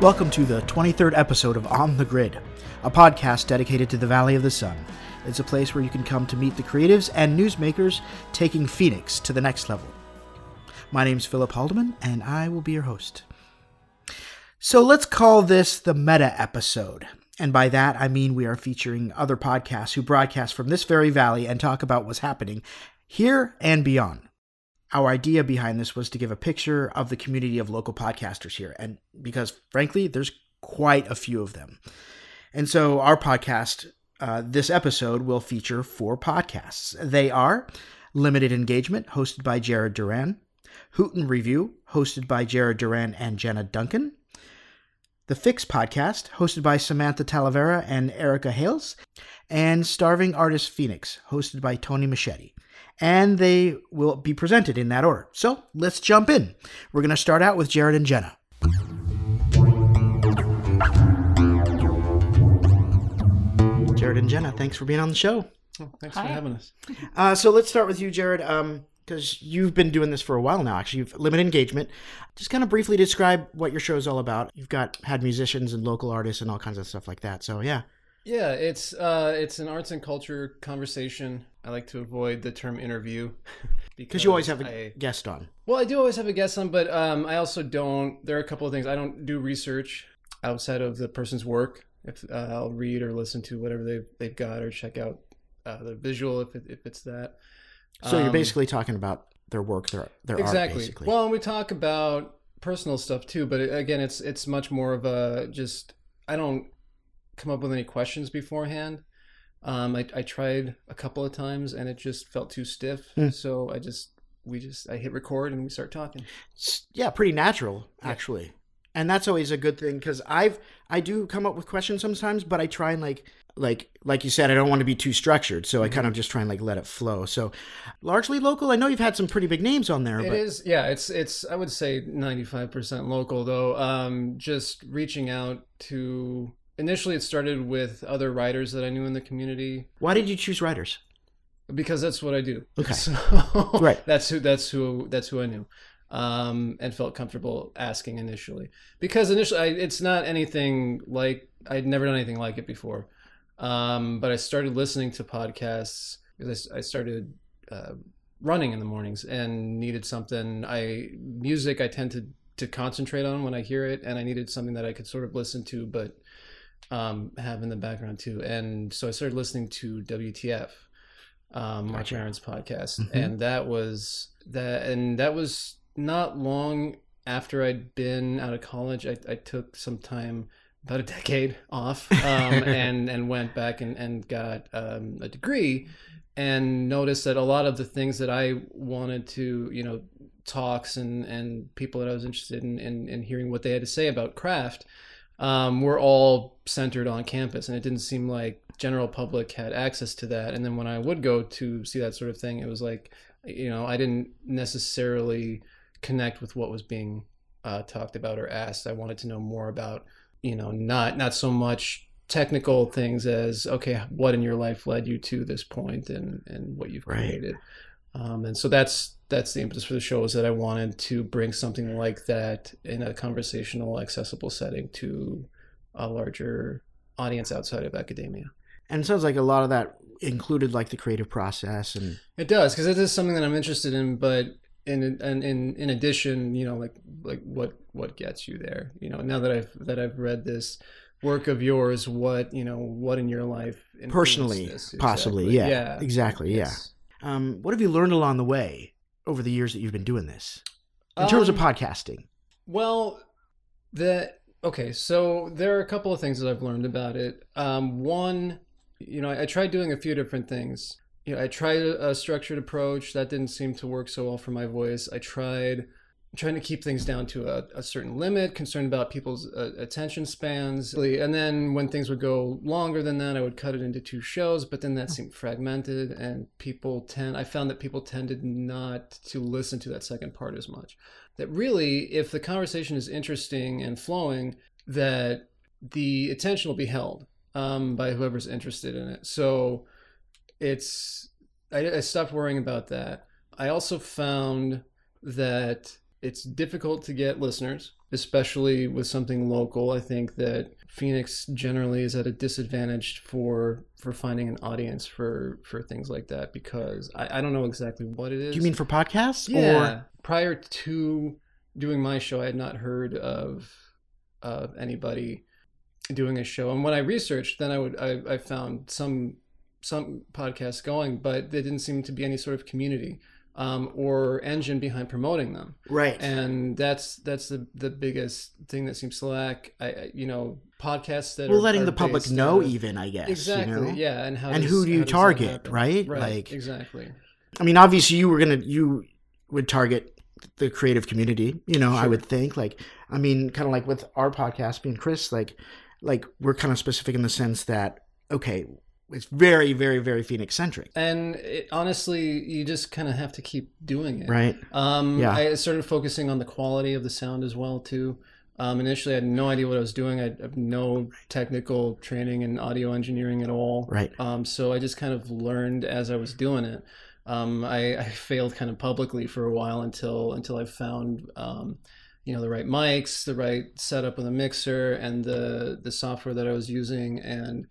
Welcome to the 23rd episode of On the Grid, a podcast dedicated to the Valley of the Sun. It's a place where you can come to meet the creatives and newsmakers taking Phoenix to the next level. My name's Philip Haldeman, and I will be your host. So let's call this the meta episode. And by that, I mean we are featuring other podcasts who broadcast from this very valley and talk about what's happening here and beyond. Our idea behind this was to give a picture of the community of local podcasters here, and because frankly, there's quite a few of them. And so our podcast, uh, this episode, will feature four podcasts. They are Limited Engagement, hosted by Jared Duran, Hoot and Review, hosted by Jared Duran and Jenna Duncan, the Fix podcast, hosted by Samantha Talavera and Erica Hales, and Starving Artist Phoenix, hosted by Tony Machete. And they will be presented in that order. So let's jump in. We're going to start out with Jared and Jenna. Jared and Jenna, thanks for being on the show. Oh, thanks Hi. for having us. Uh, so let's start with you, Jared, because you've been doing this for a while now. Actually, you've limited engagement. Just kind of briefly describe what your show is all about. You've got had musicians and local artists and all kinds of stuff like that. So yeah, Yeah, it's uh, it's an arts and culture conversation. I like to avoid the term interview because you always have a I, guest on. well, I do always have a guest on, but um, I also don't. There are a couple of things I don't do research outside of the person's work. If uh, I'll read or listen to whatever they've they've got or check out uh, the visual if it, if it's that. So you're Um, basically talking about their work, their their art, exactly. basically. Well, and we talk about personal stuff too, but again, it's it's much more of a just. I don't come up with any questions beforehand. Um, I I tried a couple of times and it just felt too stiff. Hmm. So I just we just I hit record and we start talking. Yeah, pretty natural Yeah. actually, and that's always a good thing because I've I do come up with questions sometimes, but I try and like like like you said, I don't want to be too structured, so I kind Mm-hmm. of just try and like let it flow. So largely local. I know you've had some pretty big names on there, It but is, yeah. It's it's. I would say ninety five percent local, though. Um, just reaching out to. Initially, it started with other writers that I knew in the community. why did you choose writers? because that's what I do. Okay. So Right. That's who that's who that's who I knew, um, and felt comfortable asking initially. Because initially, I, it's not anything like I'd never done anything like it before. Um, but I started listening to podcasts because I, I started uh, running in the mornings and needed something. I music I tend to to concentrate on when I hear it, and I needed something that I could sort of listen to, but um, have in the background too. And so I started listening to WTF, um, Mark Gotcha. Maron's podcast, Mhm. and that was that, and that was not long after I'd been out of college. I, I took some time, about a decade off, um, and and went back and and got um, a degree, and noticed that a lot of the things that I wanted to, you know, talks and and people that I was interested in in, in hearing what they had to say about craft um, were all centered on campus, and it didn't seem like general public had access to that. And then when I would go to see that sort of thing, it was like, you know, I didn't necessarily connect with what was being uh, talked about or asked. I wanted to know more about, you know, not not so much technical things as okay, what in your life led you to this point, and and what you've Right. created. Um, and so that's that's the impetus for the show is that I wanted to bring something like that in a conversational, accessible setting to a larger audience outside of academia. and it sounds like a lot of that included like the creative process and It does because it is something that I'm interested in, but in in in in addition, you know, like like what what gets you there? You know, now that I've that I've read this work of yours, what you know, what in your life personally, this? possibly, Exactly. yeah, exactly, yeah. Um, what have you learned along the way over the years that you've been doing this in terms of Um, podcasting? Well, the okay, so there are a couple of things that I've learned about it. Um, one, you know, I, I tried doing a few different things. You know, I tried a, a structured approach that didn't seem to work so well for my voice. I tried trying to keep things down to a, a certain limit, concerned about people's uh, attention spans. And then when things would go longer than that, I would cut it into two shows, but then that seemed fragmented and people tend, I found that people tended not to listen to that second part as much. That really, if the conversation is interesting and flowing, that the attention will be held um, by whoever's interested in it. So it's, I, I stopped worrying about that. I also found that it's difficult to get listeners especially with something local. I think that Phoenix generally is at a disadvantage for for finding an audience for for things like that because I, I don't know exactly what it is. Do you mean for podcasts? Yeah. Prior to doing my show, I had not heard of of anybody doing a show. And when I researched, then I would I, I found some some podcasts going, but there didn't seem to be any sort of community um, or engine behind promoting them. Right. And that's that's the the biggest thing that seems to lack. I you know podcasts that well, are, letting are the public know, of- even I guess. exactly You know? yeah and how And does- who do you how does that target, right? right Like- exactly I mean, obviously, you were gonna you would target the creative community. You know, I would think. Like, I mean, kind of like with our podcast being Chris, like, like we're kind of specific in the sense that okay, it's very, very, very Phoenix centric, and it, honestly you just kind of have to keep doing it right? Um, Yeah. I started focusing on the quality of the sound as well too. Um, initially, I had no idea what I was doing. I had no technical training in audio engineering at all. Right. Um, so I just kind of learned as I was doing it. Um, I, I failed kind of publicly for a while until until I found um, you know the right mics, the right setup with the mixer, and the the software that I was using, and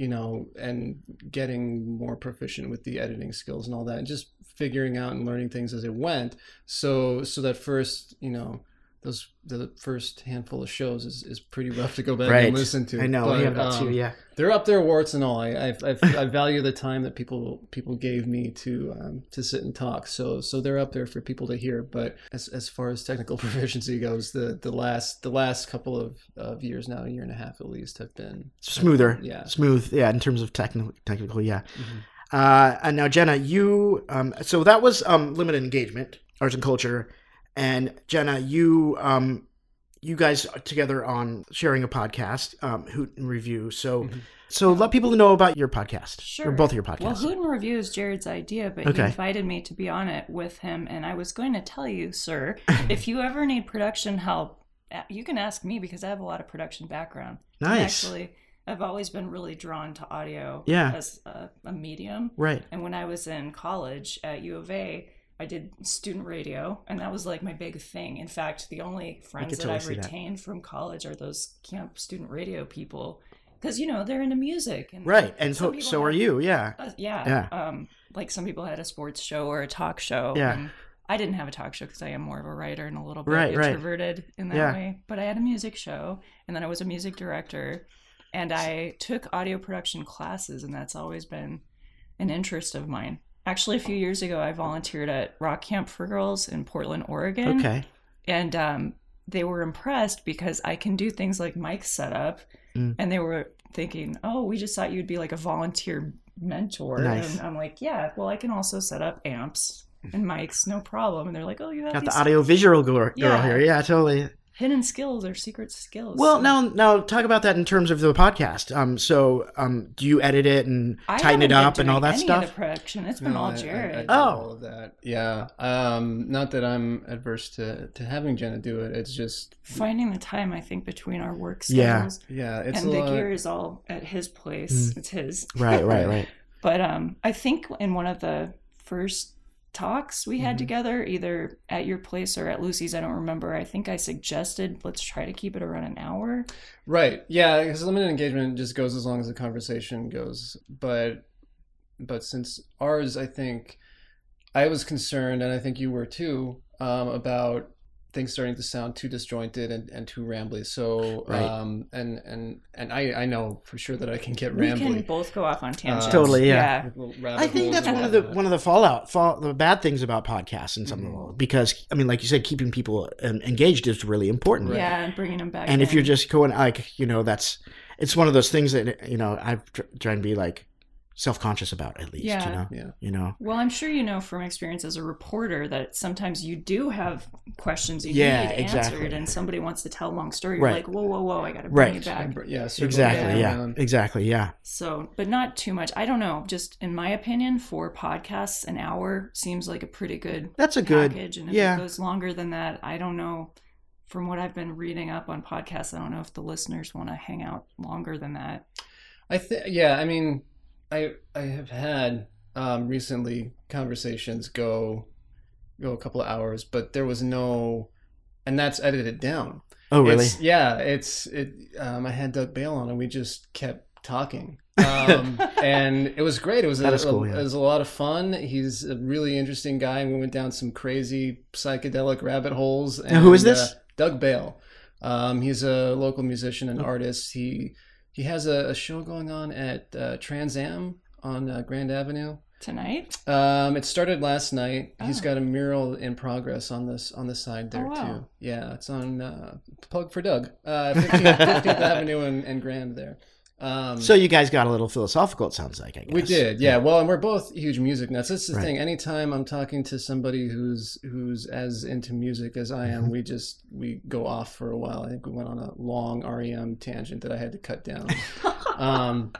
you know, and getting more proficient with the editing skills and all that, and just figuring out and learning things as it went. So so that first you know those the first handful of shows is, is pretty rough to go back Right. and listen to. I know. But, that um, too. Yeah. they're up there, warts and all. I I, I, value the time that people people gave me to um, to sit and talk. So so they're up there for people to hear. But as, as far as technical proficiency goes, the, the last the last couple of, of years now, a year and a half at least, have been Smoother. Yeah. Smooth. Yeah. In terms of technical, technical. Yeah. Mhm. Uh, and now Jenna, you um, so that was um, limited engagement, arts and culture, and Jenna, you um, you guys are together on sharing a podcast, um, Hoot and Review. So Mhm. so let people know about your podcast, or both of your podcasts. Well. Hoot and Review is Jared's idea, but Okay. he invited me to be on it with him. And I was going to tell you, sir, if you ever need production help, uh, you can ask me because I have a lot of production background. And Nice. Actually, I've always been really drawn to audio Yeah. as a, a medium. right. And when I was in college at U of A, I did student radio, and that was like my big thing. In fact, the only friends that totally I've see that. retained from college are those camp student radio people, because you know they're into music. And Right. And so so are you. Yeah. uh, yeah. Yeah. Um, like some people had a sports show or a talk show. Yeah. I didn't have a talk show because I am more of a writer and a little bit Right, right. introverted in that Yeah. way. But I had a music show, and then I was a music director, and I took audio production classes, and that's always been an interest of mine. Actually, a few years ago, I volunteered at Rock Camp for Girls in Portland, Oregon Okay. and um, they were impressed because I can do things like mic setup, Mm. and they were thinking, "Oh, we just thought you'd be like a volunteer mentor." Nice. And I'm like, "Yeah, well, I can also set up amps and mics, no problem." And they're like, "Oh, you have Got the audio visual girl, girl Yeah. here. Yeah, totally. Hidden skills or secret skills." Well, So now now talk about that in terms of the podcast. Um, so um, do you edit it and I tighten it haven't been up and all that any stuff? Of the production, it's been No, all I- I- I Jared. Oh. all of that. Yeah. Um, not that I'm adverse to, to having Jenna do it. It's just Finding the time, I think, between our work Yeah. schedules. yeah, it's and a the lot. gear is all at his place. Mm. It's his. Right, right, right. But um, I think in one of the first talks we had Mhm. together, either at your place or at Lucy's, I don't remember. I think I suggested let's try to keep it around an hour. Right. Yeah, because limited engagement just goes as long as the conversation goes. But but since ours, I think I was concerned, and I think you were too, um, about things starting to sound too disjointed and, and too rambly. So Right. um, and and and I I know for sure that I can get We rambly. can both go off on tangents. Totally, yeah. with little rabbit I think that's one of the one of the fallout, fall, the bad things about podcasts in some of the Mhm. world because I mean, like you said, keeping people um, engaged is really important. Right. Yeah, and bringing them back. And if you're just going like, you know, that's it's one of those things that you know I try and be like self conscious about at least. Yeah. You know, Yeah. you know. Well, I'm sure you know from experience as a reporter that sometimes you do have questions you Yeah, need exactly. answered, and somebody wants to tell a long story. You're Right. like, whoa, whoa, whoa, I got to bring Right. you back. Yeah. Exactly. Yeah. around. Exactly. Yeah. So, but not too much. I don't know. Just in my opinion, for podcasts, an hour seems like a pretty good That's a good. package. And if yeah. it goes longer than that, I don't know. From what I've been reading up on podcasts, I don't know if the listeners want to hang out longer than that. I think, yeah, I mean, I I have had um, recently conversations go go a couple of hours, but there was no and that's edited down. Oh, really? It's, yeah, it's it. Um, I had Doug Bale on, and we just kept talking, um, and it was great. It was a, cool, a- yeah. it was a lot of fun. He's a really interesting guy, and we went down some crazy psychedelic rabbit holes. And, who is this? Uh, Doug Bale. Um, he's a local musician and artist. He he has a, a show going on at uh, Trans Am on uh, Grand Avenue. Tonight? Um, it started last night. He's got a mural in progress on this on the side there Oh, wow. too. Yeah, it's on uh, plug for Doug, uh, 15th, 15th Avenue and, and Grand there. Um, So you guys got a little philosophical. It sounds like. I guess we did, yeah. Well, and we're both huge music nuts. That's the Right. thing. Anytime I'm talking to somebody who's who's as into music as I am, Mhm. we just we go off for a while. I think we went on a long REM tangent that I had to cut down. um,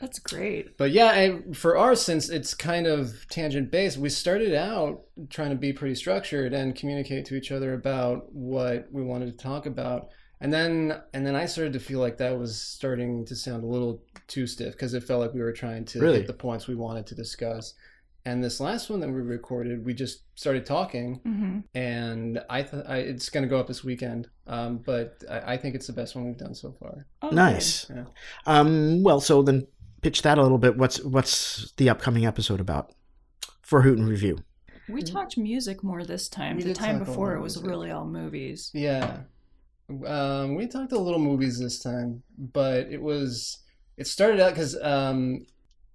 That's great. but yeah, I, for ours, since it's kind of tangent based, we started out trying to be pretty structured and communicate to each other about what we wanted to talk about. And then, and then I started to feel like that was starting to sound a little too stiff because it felt like we were trying to Really? hit the points we wanted to discuss. And this last one that we recorded, we just started talking, hmm and I, th- I it's going to go up this weekend. Um, but I, I think it's the best one we've done so far. Oh, Nice. Yeah. Um. Well, so then pitch that a little bit. What's what's the upcoming episode about for Hoot and Review? We talked music more this time. We the time before it was music. really all movies. Yeah. Um, we talked a little movies this time, but it was it started out because um,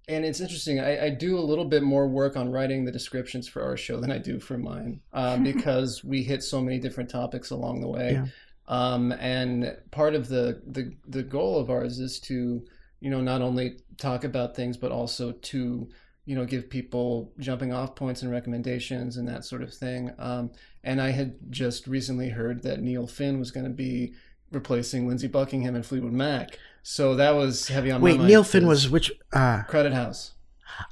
and it's interesting. I, I do a little bit more work on writing the descriptions for our show than I do for mine uh, because we hit so many different topics along the way. Yeah. Um, and part of the, the the goal of ours is to you know not only talk about things but also to you know give people jumping off points and recommendations and that sort of thing. Um, and I had just recently heard that Neil Finn was going to be replacing Lindsey Buckingham and Fleetwood Mac. So that was heavy on my mind. Wait. Neil Finn was which? uh Crowded House.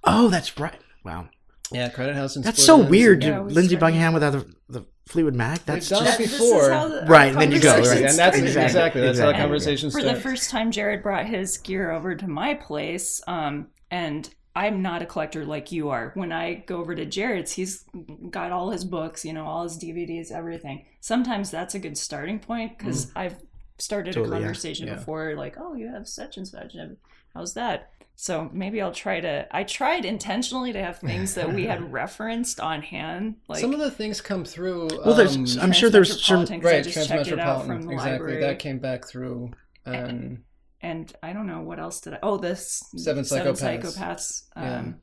Oh, that's right. Wow, Yeah, Crowded House and that's Split so Enz. weird. Yeah, it was Lindsey funny. Buckingham without the, the Fleetwood Mac. That's done just This before. the- Right, and then you go, right. And that's started. exactly, that's how the exactly. conversation For started. the first time, Jared brought his gear over to my place, um, and I'm not a collector like you are. When I go over to Jared's, he's got all his books, you know, all his DVDs, everything. Sometimes that's a good starting point because I've started Totally, a conversation Yeah. before, like, "Oh, you have such and such, and how's that?" So maybe I'll try to. I tried intentionally to have things that we had referenced on hand, like Some of the things come through. Well, there's- um, I'm sure there's some- Transmetropolitan, 'cause I right, just checked it out from Transmetropolitan. Exactly, library that came back through. And and I don't know what else did I. Oh, this Seven Psychopaths. Psychopaths. Um,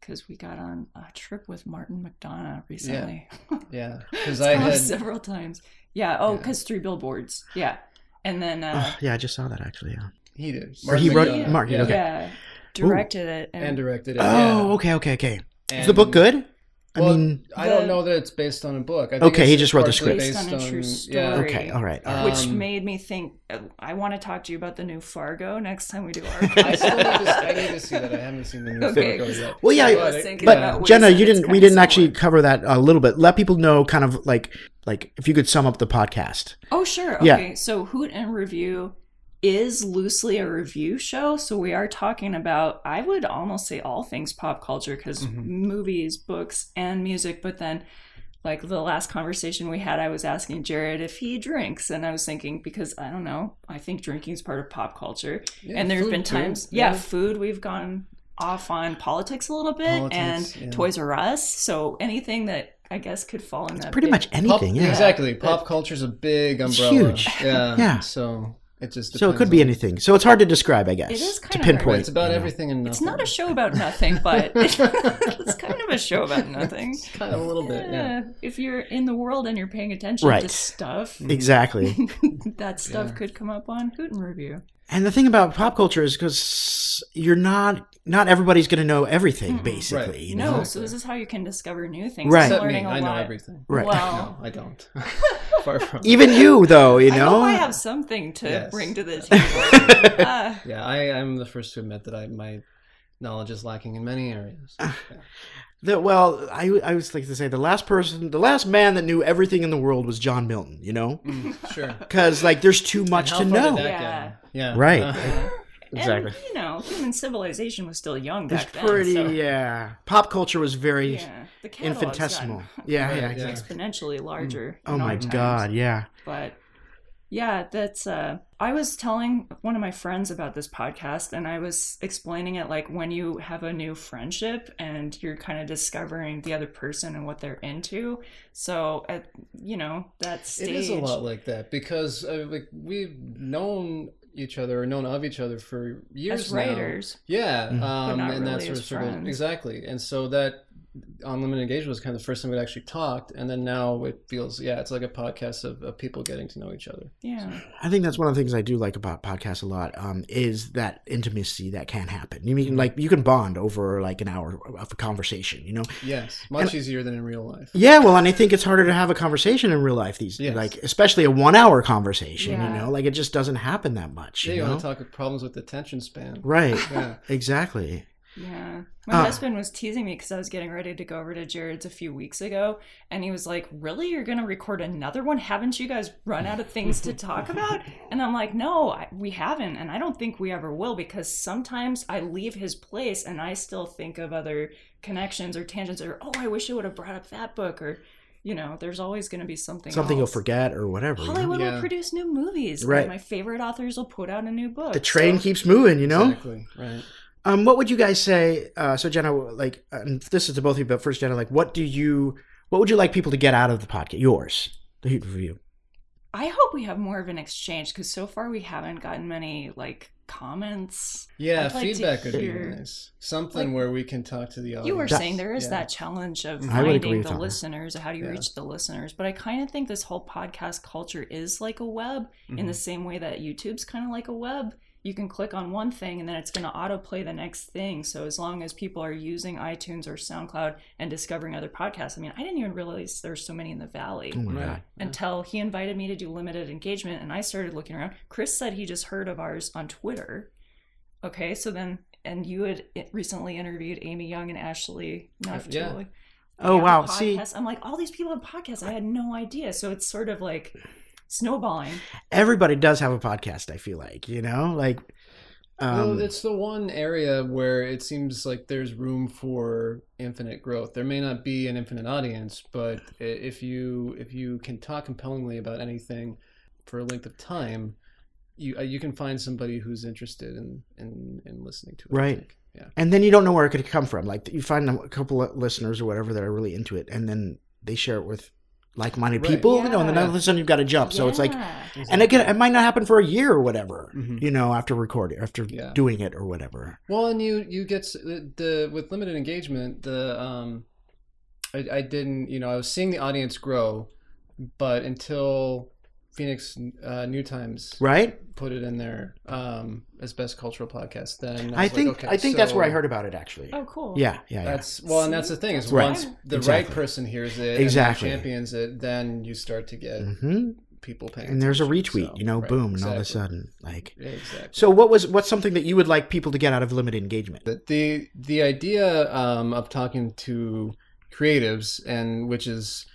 because we got on a trip with Martin McDonagh recently. yeah, because I Oh, had several times. Yeah. Oh, Yeah. because three billboards. Yeah. And then uh, Oh, yeah, I just saw that actually. Yeah. he did. Or he Martin wrote- McDonagh, Martin, yeah. okay. yeah, directed it and, and directed it. Oh, yeah. okay, okay, okay. Is the book good? I well, mean, I don't know that it's based on a book. I think Okay, he just wrote the script. Based on a true yeah. story. okay, all right. all right. Um, which made me think uh, I want to talk to you about the new Fargo next time we do our. I still need to, I need to see that. I haven't seen the new Okay, Fargo 'cause- yet. Well, yeah, I But was but about what Jenna, you didn't. We didn't actually similar. cover that a little bit. Let people know, kind of like, like if you could sum up the podcast. Oh, sure. Yeah. Okay. So, Hoot and Review is loosely a review show. So, we are talking about, I would almost say all things pop culture because Mhm. movies, books, and music. But then, like the last conversation we had, I was asking Jared if he drinks. And I was thinking, because I don't know, I think drinking is part of pop culture. Yeah, and there have food been times, yeah. food, we've gone off on politics a little bit Politics, and yeah. Toys R Us. So, anything that I guess could fall in that. Pretty big- much Pop, anything. yeah. Exactly. Pop culture's a big It's umbrella. huge. Yeah. Yeah. So it just So it could be on- anything. So it's hard to describe, I guess. It is to of pinpoint. Right, it's about you know. everything and nothing. It's not a show about nothing, but it's kind of a show about nothing. kind of a little bit. Yeah. Yeah, if you're in the world and you're paying attention Right. to stuff, Exactly. that stuff Yeah. could come up on Hoot and Review. And the thing about pop culture is because you're not, not everybody's going to know everything, Mm-mm. basically. Right. You no, so this is how you can discover new things. Right. I'm me. learning a I know everything. Right. Well, No, I don't. Far from. it. Even you, though, you I know. hope I have something to Yes. bring to the table. Uh, Yeah, I am the first to admit that I my knowledge is lacking in many areas. Ah. Yeah. The, well, I, I was like to say the last person, the last man that knew everything in the world was John Milton. You know, Mm, sure. because like there's too much And to far know. did that Yeah. Get? Yeah. Right. Uh, exactly. And, you know, human civilization was still young It's back then. pretty, so, yeah. Pop culture was very yeah, the infinitesimal. gotten Yeah, Right, yeah, yeah. exactly. exponentially larger. Oh my our times. god, yeah. but yeah that's uh i was telling one of my friends about this podcast and i was explaining it like when you have a new friendship and you're kind of discovering the other person and what they're into so at you know that stage It is a lot like that because uh, like we've known each other or known of each other for years as now. writers Yeah, Mhm. um, not and really that's sort of, sort of exactly. And so that unlimited engagement was kind of the first time we'd actually talked, and then now it feels yeah, it's like a podcast of, of people getting to know each other. yeah I think that's one of the things I do like about podcasts a lot. Um, is that intimacy that can happen. You mean like you can bond over like an hour of a conversation. You know. Yes, much easier than in real life. Yeah, well, and I think it's harder to have a conversation in real life these Yes. like especially a one hour conversation. Yeah. You know, like it just doesn't happen that much. Yeah, you you know? want to talk about problems with attention span. right? Yeah. exactly. Yeah. My Uh. husband was teasing me because I was getting ready to go over to Jared's a few weeks ago. And he was like, Really? You're going to record another one? Haven't you guys run out of things to talk about? And I'm like, No, I, we haven't. And I don't think we ever will because sometimes I leave his place and I still think of other connections or tangents or, Oh, I wish I would have brought up that book or, you know, there's always going to be something Something you'll forget or whatever. you know? Hollywood Yeah. will produce new movies. Right. Right. My favorite authors will put out a new book. The train So- keeps moving. You know. Exactly. Right. Um, what would you guys say? Uh, so Jenna, like, and this is to both of you, but first, Jenna, like, what do you, what would you like people to get out of the podcast? Yours, the Heat Review. I hope we have more of an exchange because so far we haven't gotten many like comments. Yeah, like feedback would be nice. Something like- where we can talk to the audience. You were That- saying there is yeah. that challenge of I would agree finding with the that. listeners. How do you Yeah. reach the listeners? But I kind of think this whole podcast culture is like a web in Mm-hmm. the same way that YouTube's kind of like a web. You can click on one thing and then it's going to autoplay the next thing. So as long as people are using iTunes or SoundCloud and discovering other podcasts, I mean, I didn't even realize there's so many in the valley Oh my Right. god! until he invited me to do limited engagement and I started looking around. Chris said he just heard of ours on Twitter. Okay, so then and you had recently interviewed Amy Young and Ashley Neff yeah. Oh, They have a wow, see- I'm like, all these people have podcasts. I had no idea. So it's sort of like snowballing. Everybody does have a podcast. I feel like you know, like, um, well, it's the one area where it seems like there's room for infinite growth. There may not be an infinite audience, but if you if you can talk compellingly about anything for a length of time, you uh, you can find somebody who's interested in in, in listening to it. Right. Yeah. and then you don't know where it could come from. Like you find a couple of listeners or whatever that are really into it, and then they share it with like-minded Right. people. You know, and then all of a sudden you've got to jump. So it's like, Yeah. and again, it might not happen for a year or whatever. Mhm. You know, after recording, after Yeah. doing it or whatever. Well, and you you get the, the with limited engagement. The um, I, I didn't you know I was seeing the audience grow, but until Phoenix uh, New Times Right? put it in there um, as best cultural podcast, then I, I think like, okay, I think that's where I heard about it actually. Oh, cool. Yeah, yeah, yeah. That's well, and that's the thing is Right. once the Exactly. right person hears it, Exactly. and champions it, then you start to get hmm people paying. And there's a retweet, so, you know, right, boom, and all of a sudden, like. Yeah, exactly. So, what was what's something that you would like people to get out of limited engagement? the the, the idea um, of talking to creatives and which is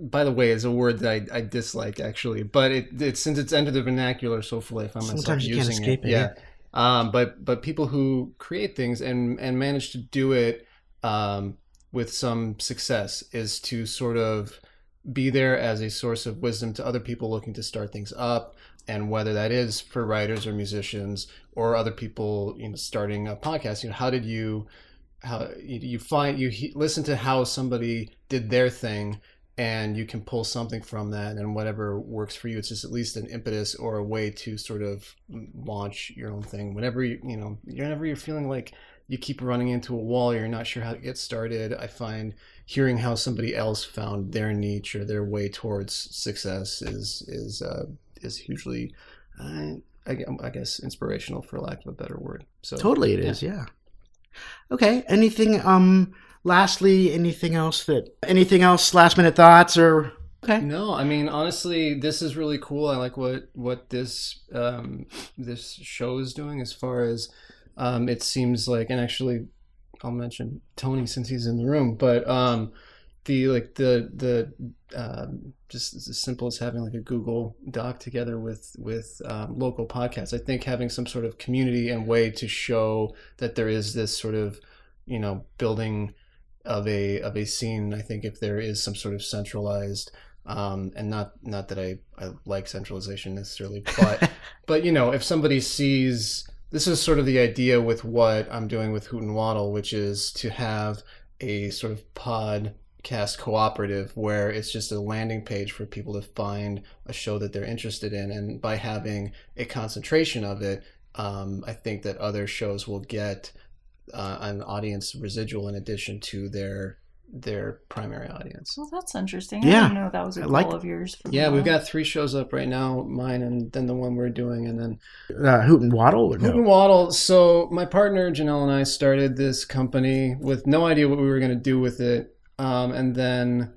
by the way is a word that I, I dislike actually but it, it since it's entered the vernacular so fully I find myself Sometimes you can't using escape it, yeah, Um, but but people who create things and and manage to do it um, with some success is to sort of be there as a source of wisdom to other people looking to start things up and whether that is for writers or musicians or other people you know starting a podcast you know how did you how you, find you he, listen to how somebody did their thing and you can pull something from that and whatever works for you it's just at least an impetus or a way to sort of launch your own thing whenever you you know whenever you're feeling like you keep running into a wall you're not sure how to get started i find hearing how somebody else found their niche or their way towards success is is uh, is hugely uh, I, I guess inspirational for lack of a better word so Totally, it is. Yeah. Okay. Anything? Um. Lastly, anything else that? Anything else? Last minute thoughts or? Okay. No, I mean honestly, this is really cool. I like what what this um, this show is doing as far as um, it seems like, and actually, I'll mention Tony since he's in the room. But um, the like the the um, just as simple as having like a Google Doc together with with um, local podcasts. I think having some sort of community and way to show that there is this sort of you know building of a of a scene. I think if there is some sort of centralized um, and not not that I, I like centralization necessarily, but but you know if somebody sees this is sort of the idea with what I'm doing with Hoot and Waddle, which is to have a sort of podcast cooperative where it's just a landing page for people to find a show that they're interested in, and by having a concentration of it, um, I think that other shows will get uh, an audience residual in addition to their their primary audience. Well, that's interesting. Yeah. I didn't know that was a I goal like- of yours. For Yeah, the we've got three shows up right now, mine and then the one we're doing, and then Uh, Hoot and Waddle? Or Hoot and? Waddle. So my partner Janelle and I started this company with no idea what we were going to do with it, um, and then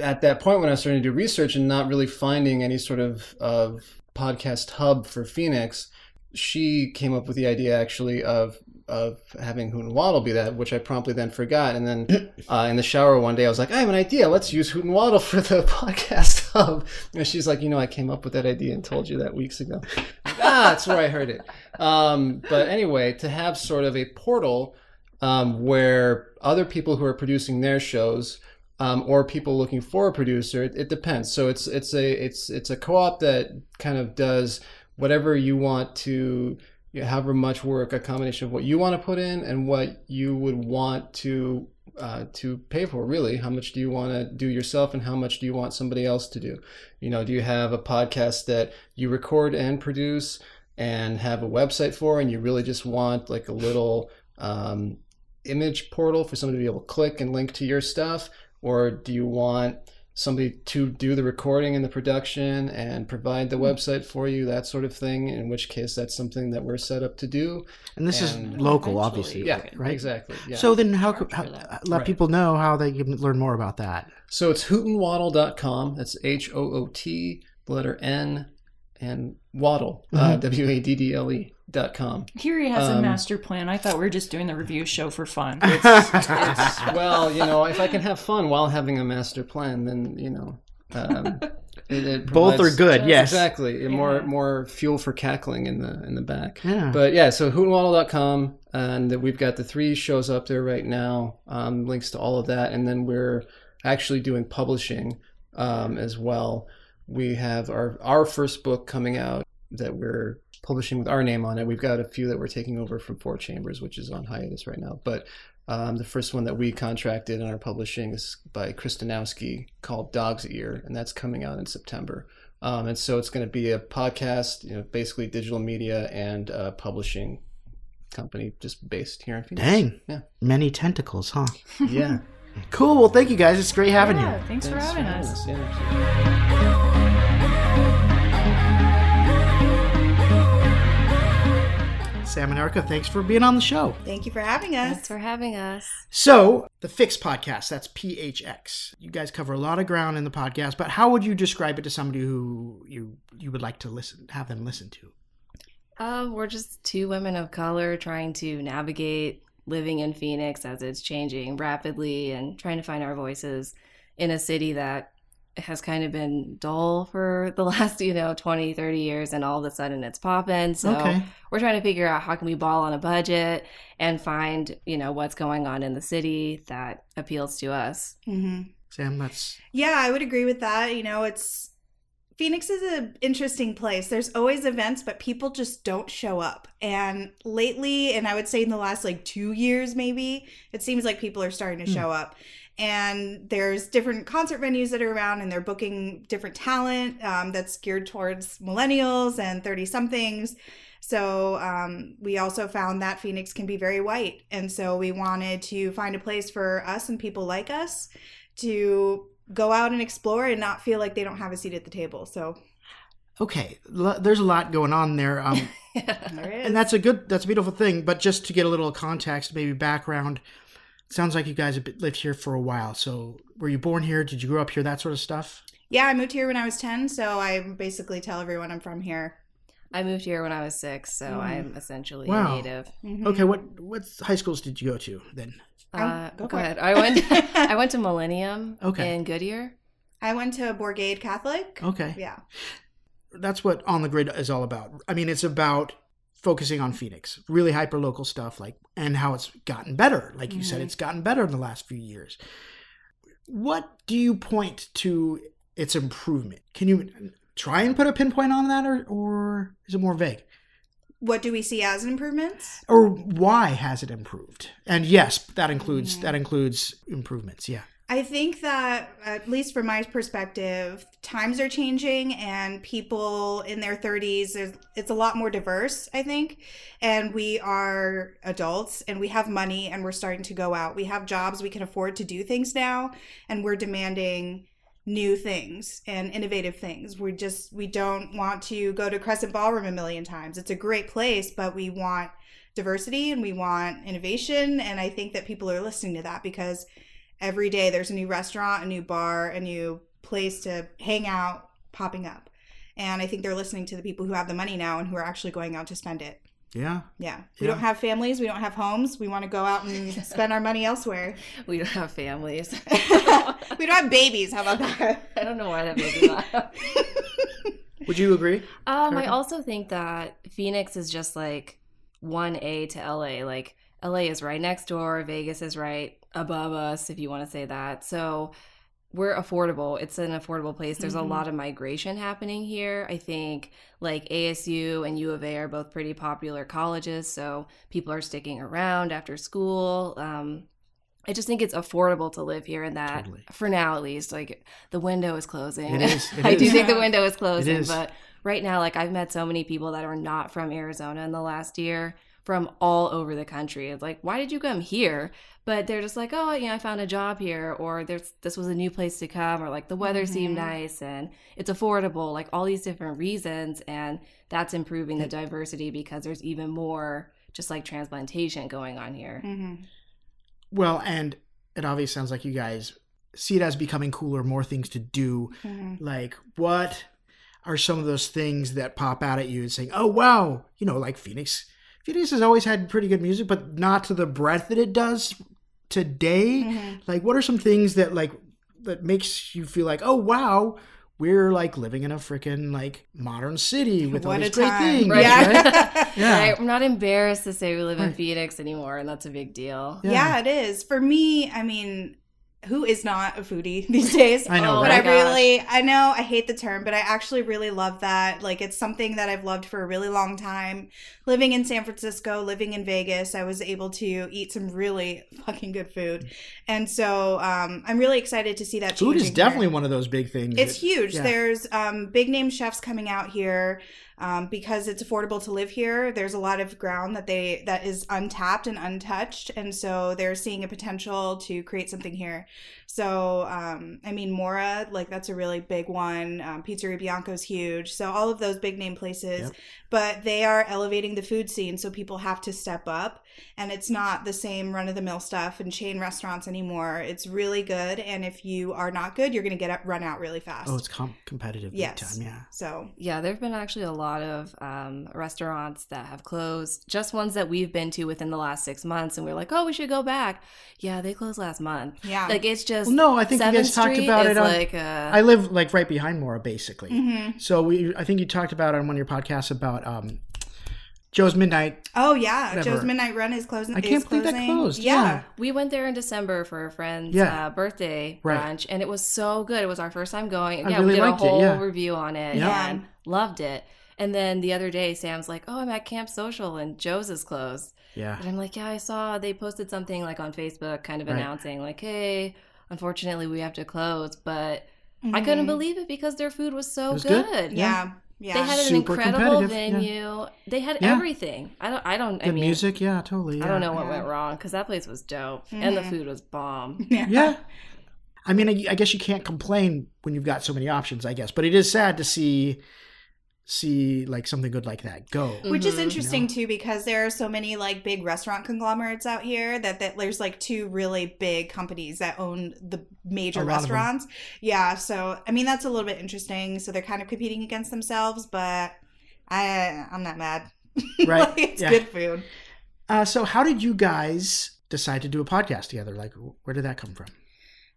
at that point when I was starting to do research and not really finding any sort of of podcast hub for Phoenix, she came up with the idea actually of of having Hoot and Waddle be that, which I promptly then forgot. And then uh, in the shower one day, I was like, I have an idea. Let's use Hoot and Waddle for the podcast hub. And she's like, you know, I came up with that idea and told you that weeks ago. ah, that's where I heard it. Um, but anyway, to have sort of a portal um, where other people who are producing their shows um, or people looking for a producer, it, it depends. So it's it's a it's it's a co-op that kind of does whatever you want to you know, however much work a combination of what you want to put in and what you would want to uh, to pay for really how much do you want to do yourself and how much do you want somebody else to do you know do you have a podcast that you record and produce and have a website for and you really just want like a little um, image portal for somebody to be able to click and link to your stuff or do you want somebody to do the recording and the production and provide the website for you that sort of thing in which case that's something that we're set up to do And this And- is local, Eventually, obviously. yeah right? exactly yeah So then, how, could Charge how let Right. people know how they can learn more about that? So it's hootandwaddle.com. That's H O O T, the letter N, and waddle, uh, Mhm. W A D D L E dot com. Here he has a Um, master plan. I thought we were just doing the review show for fun. It's, well, you know, if I can have fun while having a master plan, then, you know, um, it, it Both are good, yes. Exactly. More Yeah. more fuel for cackling in the in the back. Yeah. But yeah, so hootandwaddle.com, and we've got the three shows up there right now. Um, links to all of that, and then we're actually doing publishing um, as well. We have our our first book coming out that we're publishing with our name on it. We've got a few that we're taking over from Four Chambers, which is on hiatus right now. But um, the first one that we contracted and are publishing is by Kristinowski called Dog's Ear, and that's coming out in September. Um, and so it's going to be a podcast, you know, basically digital media and uh, publishing company just based here in Phoenix. Dang. Yeah. Many tentacles, huh? Yeah. Cool. Well, thank you guys. It's great having yeah, you. thanks, for Thanks having us. Yeah, Sam and Erica, thanks for being on the show. Thank you for having us. Thanks for having us. So, the Fix podcast, that's PHX. You guys cover a lot of ground in the podcast, but how would you describe it to somebody who you you would like to listen, have them listen to? Uh, we're just two women of color trying to navigate living in Phoenix as it's changing rapidly and trying to find our voices in a city that has kind of been dull for the last, you know, 20, 30 years and all of a sudden it's popping. So Okay. we're trying to figure out how can we ball on a budget and find, you know, what's going on in the city that appeals to us. hmm Sam, that's Yeah, I would agree with that. You know, it's Phoenix is an interesting place. There's always events, but people just don't show up. And lately, and I would say in the last like two years, maybe, it seems like people are starting to Hmm. show up. And there's different concert venues that are around, and they're booking different talent um, that's geared towards millennials and 30 somethings. So um, we also found that Phoenix can be very white. And so we wanted to find a place for us and people like us to go out and explore and not feel like they don't have a seat at the table. So okay. There's a lot going on there. Um, there and that's a good that's a beautiful thing but just to get a little context maybe background sounds like you guys have lived here for a while so were you born here did you grow up here that sort of stuff yeah, I moved here when I was 10, so I basically tell everyone I'm from here. I moved here when I was six, so Mm. I'm essentially Wow. a native. Mhm. Okay, what what high schools did you go to then? Uh, go go, ahead. I went. I went to Millennium Okay. in Goodyear. I went to Bourgade Catholic. Okay. Yeah. That's what On the Grid is all about. I mean, it's about focusing on Phoenix, really hyper local stuff like and how it's gotten better. Like you said Mhm. it's gotten better in the last few years. What do you point to its improvement? Can you try and put a pinpoint on that or or is it more vague? What do we see as improvements? Or why has it improved? And yes, that includes Mhm. that includes improvements. Yeah. I think that, at least from my perspective, times are changing and people in their 30s, it's a lot more diverse, I think. And we are adults and we have money and we're starting to go out. We have jobs, we can afford to do things now, and we're demanding new things and innovative things. We just, we don't want to go to Crescent Ballroom a million times. It's a great place, but we want diversity and we want innovation. And I think that people are listening to that because every day there's a new restaurant, a new bar, a new place to hang out popping up. And I think they're listening to the people who have the money now and who are actually going out to spend it. Yeah. Yeah. We Yeah. don't have families, we don't have homes. We want to go out and spend our money elsewhere. We don't have families. we don't have babies. How about that? I don't know why that made me laugh. Would you agree? Um, I also think that Phoenix is just like one A to LA. Like LA is right next door, Vegas is right above us, if you want to say that. So we're affordable. It's an affordable place. There's Mhm. a lot of migration happening here. I think like ASU and U of A are both pretty popular colleges, so people are sticking around after school. Um, I just think it's affordable to live here, and that Totally. for now at least, like the window is closing. It is, it I do is. think the window is closing, is. but right now, like I've met so many people that are not from Arizona in the last year from all over the country. It's like, why did you come here? But they're just like, oh, you know, I found a job here, or there's this was a new place to come, or like the weather seemed Mhm. nice and it's affordable, like all these different reasons, and that's improving the diversity because there's even more just like transplantation going on here. hmm Well, and it obviously sounds like you guys see it as becoming cooler, more things to do. hmm Like, what are some of those things that pop out at you and saying, oh, wow, you know, like Phoenix? Phoenix has always had pretty good music, but not to the breadth that it does today. hmm Like, what are some things that, like, that makes you feel like, oh, wow, we're like living in a freaking like modern city with all these a great time. things, Right. right? Yeah. Right? I'm not embarrassed to say we live in Phoenix anymore, and that's a big deal. Yeah. Yeah. it is. For me, I mean, who is not a foodie these days? I know, Oh but right? I really, I know I hate the term, but I actually really love that. Like, it's something that I've loved for a really long time. Living in San Francisco, living in Vegas, I was able to eat some really fucking good food. And so um, I'm really excited to see that Food is definitely here. one of those big things. It's that- huge. yeah. There's um, big name chefs coming out here um, because it's affordable to live here. There's a lot of ground that they that is untapped and untouched, and so they're seeing a potential to create something here. So um, I mean, Mora, like that's a really big one. Um, Pizzeria Bianco's huge. So all of those big name places, Yep. but they are elevating the food scene, so people have to step up, and it's not the same run of the mill stuff and chain restaurants anymore. It's really good, and if you are not good, you're going to get up, run out really fast. Oh, it's com- competitive big Yes. time. Yeah. So Yeah, there have been actually a lot of um, restaurants that have closed, just ones that we've been to within the last six months, and we're like, oh, we should go back. Yeah, they closed last month. yeah, Like it's just Well, no, I think you 7th guys talked about it on. like uh, I live like right behind Mora, basically. Mhm. So we, I think you talked about on one of your podcasts about um, Joe's Midnight. Oh yeah, Whatever. Joe's Midnight Run is closing. I can't is believe that closed, Yeah. yeah. we went there in December for a friend's Yeah. uh, birthday Right. brunch, and it was so good. It was our first time going. Yeah, really we did liked a it, whole yeah. review on it Yeah. and loved it. And then the other day, Sam's like, "Oh, I'm at Camp Social, and Joe's is closed." Yeah. And I'm like, yeah, I saw they posted something like on Facebook kind of Right. announcing, like, hey, unfortunately we have to close. But I Mhm. couldn't believe it because their food was so was good. good. Yeah, yeah. They had an Super incredible competitive, yeah. venue. They had Yeah. everything. I don't I don't The I mean music, yeah, totally. I don't know what Yeah. went wrong because that place was dope and the Mhm. food was bomb. yeah. Yeah. I mean, I, I guess you can't complain when you've got so many options. I guess, but it is sad to see see like something good like that go. Which is Mhm. interesting too because there are so many like big restaurant conglomerates out here that, that there's like two really big companies that own the major A lot of them. restaurants. Yeah, so I mean that's a little bit interesting. So they're kind of competing against themselves, but I I'm not mad. Right, Like, it's yeah. good food. Uh, so, how did you guys decide to do a podcast together? Like, where did that come from?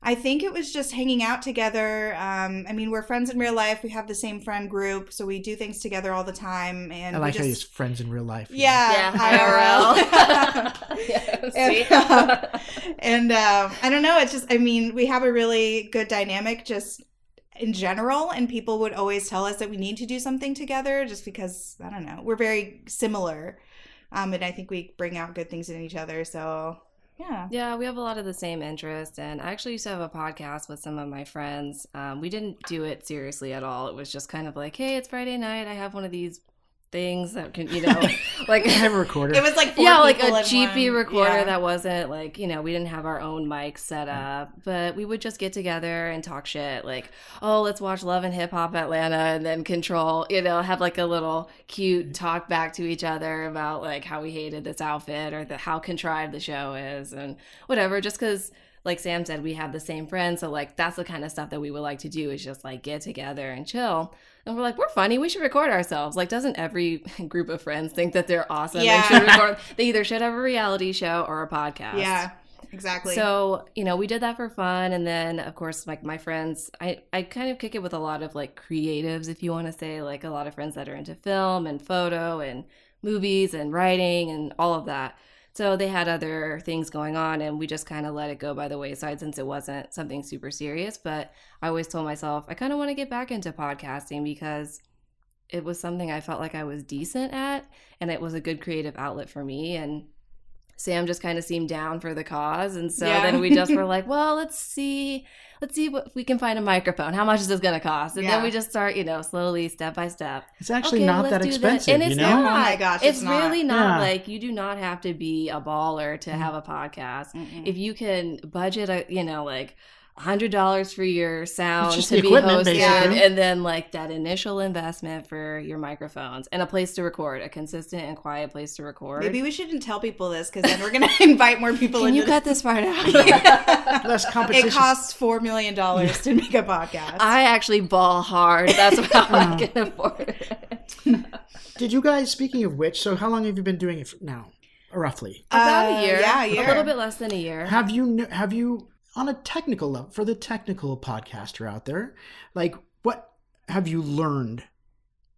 I think it was just hanging out together. Um, I mean, we're friends in real life. We have the same friend group, so we do things together all the time. And I like we how you just, friends in real life. yeah, IRL. IRL. yeah, and uh, and, uh, I don't know. It's just, I mean, we have a really good dynamic just in general, and people would always tell us that we need to do something together just because, I don't know, we're very similar. Um, and I think we bring out good things in each other. So, yeah. Yeah, we have a lot of the same interests, and I actually used to have a podcast with some of my friends. Um, we didn't do it seriously at all. It was just kind of like, hey, it's Friday night. I have one of these things that can, you know, like I have a recorder. It was like yeah, like a cheapy one. recorder Yeah. that wasn't like you know we didn't have our own mic set up, but we would just get together and talk shit. Like, oh, let's watch Love and Hip Hop Atlanta, and then Control. You know, have like a little cute mm-hmm. talk back to each other about like how we hated this outfit or the how contrived the show is and whatever. Just because. Like Sam said, we have the same friends, so like that's the kind of stuff that we would like to do is just like get together and chill. And we're like, we're funny, we should record ourselves. Like, doesn't every group of friends think that they're awesome Yeah. and should record? they either should have a reality show or a podcast. Yeah, exactly. So, you know, we did that for fun. And then, of course, like my friends, I, I kind of kick it with a lot of like creatives, if you want to say, like a lot of friends that are into film and photo and movies and writing and all of that. So they had other things going on, and we just kind of let it go by the wayside since it wasn't something super serious. But I always told myself, I kind of want to get back into podcasting because it was something I felt like I was decent at, and it was a good creative outlet for me. And Sam just kind of seemed down for the cause, and so Yeah. then we just were like, well, let's see, let's see what if we can find a microphone. How much is this going to cost? And Yeah. then we just start, you know, slowly, step by step. it's actually Okay, not let's that expensive, And it's you know? not. Oh my gosh, it's, it's not. really not. Yeah. Like you do not have to be a baller to Mm. have a podcast. Mm-mm. If you can budget, a, you know, like hundred dollars for your sound to be equipment, hosted, basically. and then like that initial investment for your microphones and a place to record, a consistent and quiet place to record. Maybe we shouldn't tell people this because then we're gonna invite more people. Can into you cut this part out? Less competition. It costs four million dollars to make a podcast. I actually ball hard. That's how. I can afford it. Did you guys, speaking of which, so how long have you been doing it for now? Roughly. About Uh, a year. yeah, a year. little bit less than a year. Have you have you on a technical level for the technical podcaster out there, like what have you learned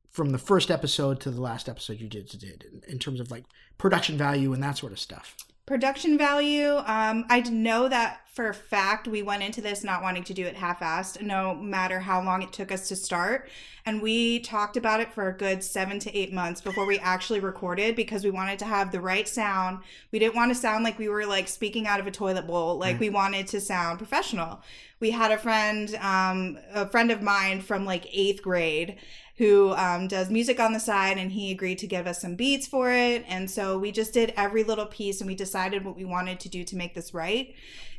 from the first episode to the last episode you did did in, in terms of like production value and that sort of stuff? Production value. Um, I know that for a fact we went into this not wanting to do it half-assed, no matter how long it took us to start. And we talked about it for a good seven to eight months before we actually recorded because we wanted to have the right sound. We didn't want to sound like we were like speaking out of a toilet bowl. Like Right. we wanted to sound professional. We had a friend, um, a friend of mine from like eighth grade who um, does music on the side and he agreed to give us some beats for it and so we just did every little piece and we decided what we wanted to do to make this right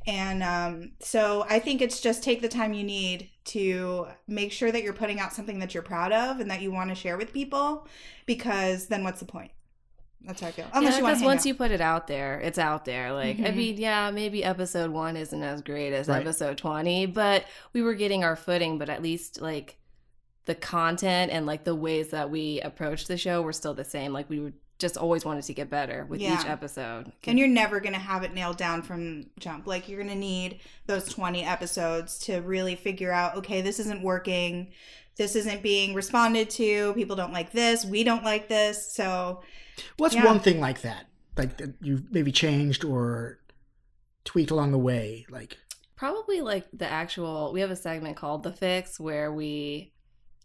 and um, so i think it's just take the time you need to make sure that you're putting out something that you're proud of and that you want to share with people because then what's the point that's how i feel unless yeah, you want because to once you put it out there, it's out there. Like, I Mhm. mean, yeah, maybe episode one isn't as great as Right. episode 20, but we were getting our footing. But at least, like, the content and, like, the ways that we approached the show were still the same. Like, we were just always wanted to get better with Yeah. each episode. and you're never going to have it nailed down from jump like you're going to need those 20 episodes to really figure out okay this isn't working this isn't being responded to people don't like this we don't like this so What's Yeah. one thing like that, like that you maybe changed or tweaked along the way? Like, Probably like the actual, we have a segment called The Fix where we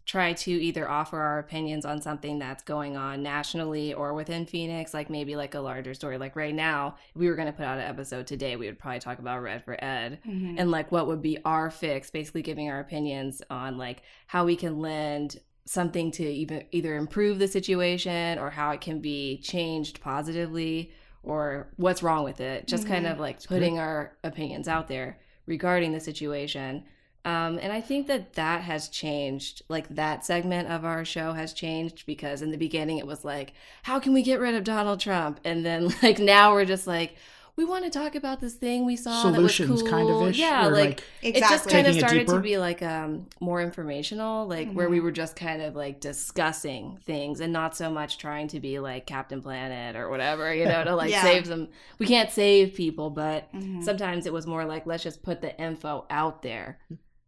try to either offer our opinions on something that's going on nationally or within Phoenix, like maybe like a larger story. Like right now, if we were going to put out an episode today, we would probably talk about Red for Ed and like what would be our fix, basically giving our opinions on like how we can lend something to even either improve the situation or how it can be changed positively or what's wrong with it. Just kind Mhm. of like putting our opinions out there regarding the situation. Um, and I think that that has changed. Like that segment of our show has changed because in the beginning it was like, how can we get rid of Donald Trump? And then like now we're just like, we want to talk about this thing we saw solutions that was cool. kind of ish. Yeah, or like, it just kind of Taking it started to be like um more informational, like where we Mhm. were just kind of like discussing things and not so much trying to be like Captain Planet or whatever, you know, to like Yeah. save them. We can't save people, but Mhm. sometimes it was more like let's just put the info out there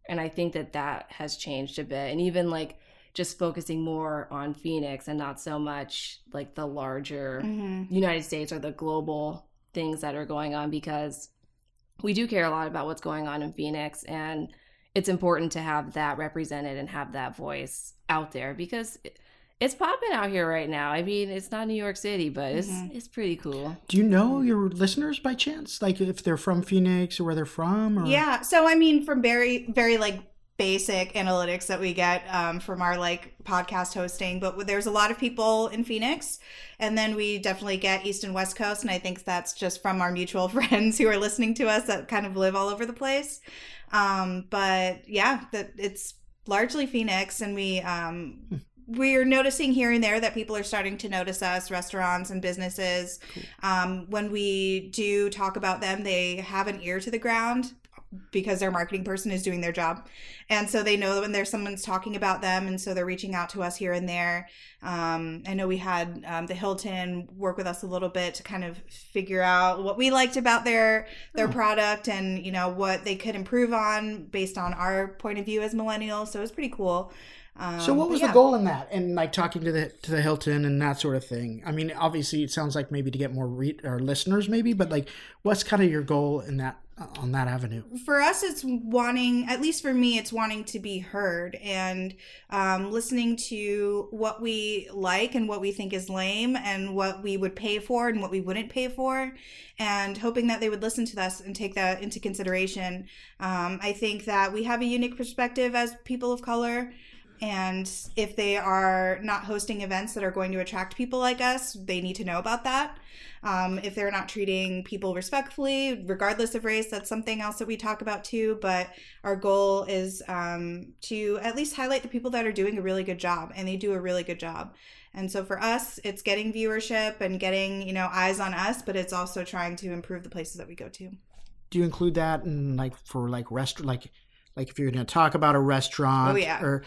and i think that that has changed a bit and even like just focusing more on phoenix and not so much like the larger Mhm. united states or the global things that are going on because we do care a lot about what's going on in phoenix and it's important to have that represented and have that voice out there because it- it's popping out here right now. I mean, it's not New York City, but it's Mhm. it's pretty cool. Do you know your listeners by chance? Like if they're from Phoenix or where they're from? Or... Yeah. So I mean, from very, very like basic analytics that we get um, from our like podcast hosting, but there's a lot of people in Phoenix, and then we definitely get East and West Coast, and I think that's just from our mutual friends who are listening to us that kind of live all over the place. Um, but yeah, that it's largely Phoenix, and we um, we're noticing here and there that people are starting to notice us, restaurants and businesses. Um, when we do talk about them, they have an ear to the ground because their marketing person is doing their job. And so they know when there's someone's talking about them. And so they're reaching out to us here and there. Um, I know we had um, the Hilton work with us a little bit to kind of figure out what we liked about their their Oh. product and you know what they could improve on based on our point of view as millennials. So it was pretty cool. Um, So what was yeah. the goal in that? And like talking to the to the Hilton and that sort of thing. I mean, obviously it sounds like maybe to get more re- or listeners, maybe. But like, what's kind of your goal in that on that avenue? for us it's wanting at least for me it's wanting to be heard and um, listening to what we like and what we think is lame and what we would pay for and what we wouldn't pay for and hoping that they would listen to us and take that into consideration um, i think that we have a unique perspective as people of color and if they are not hosting events that are going to attract people like us they need to know about that um, if they're not treating people respectfully, regardless of race, that's something else that we talk about too. But our goal is um, to at least highlight the people that are doing a really good job, and they do a really good job. And so for us, it's getting viewership and getting you know eyes on us, but it's also trying to improve the places that we go to. Do you include that in like for like restaurant like like if you're going to talk about a restaurant? Oh, yeah. Or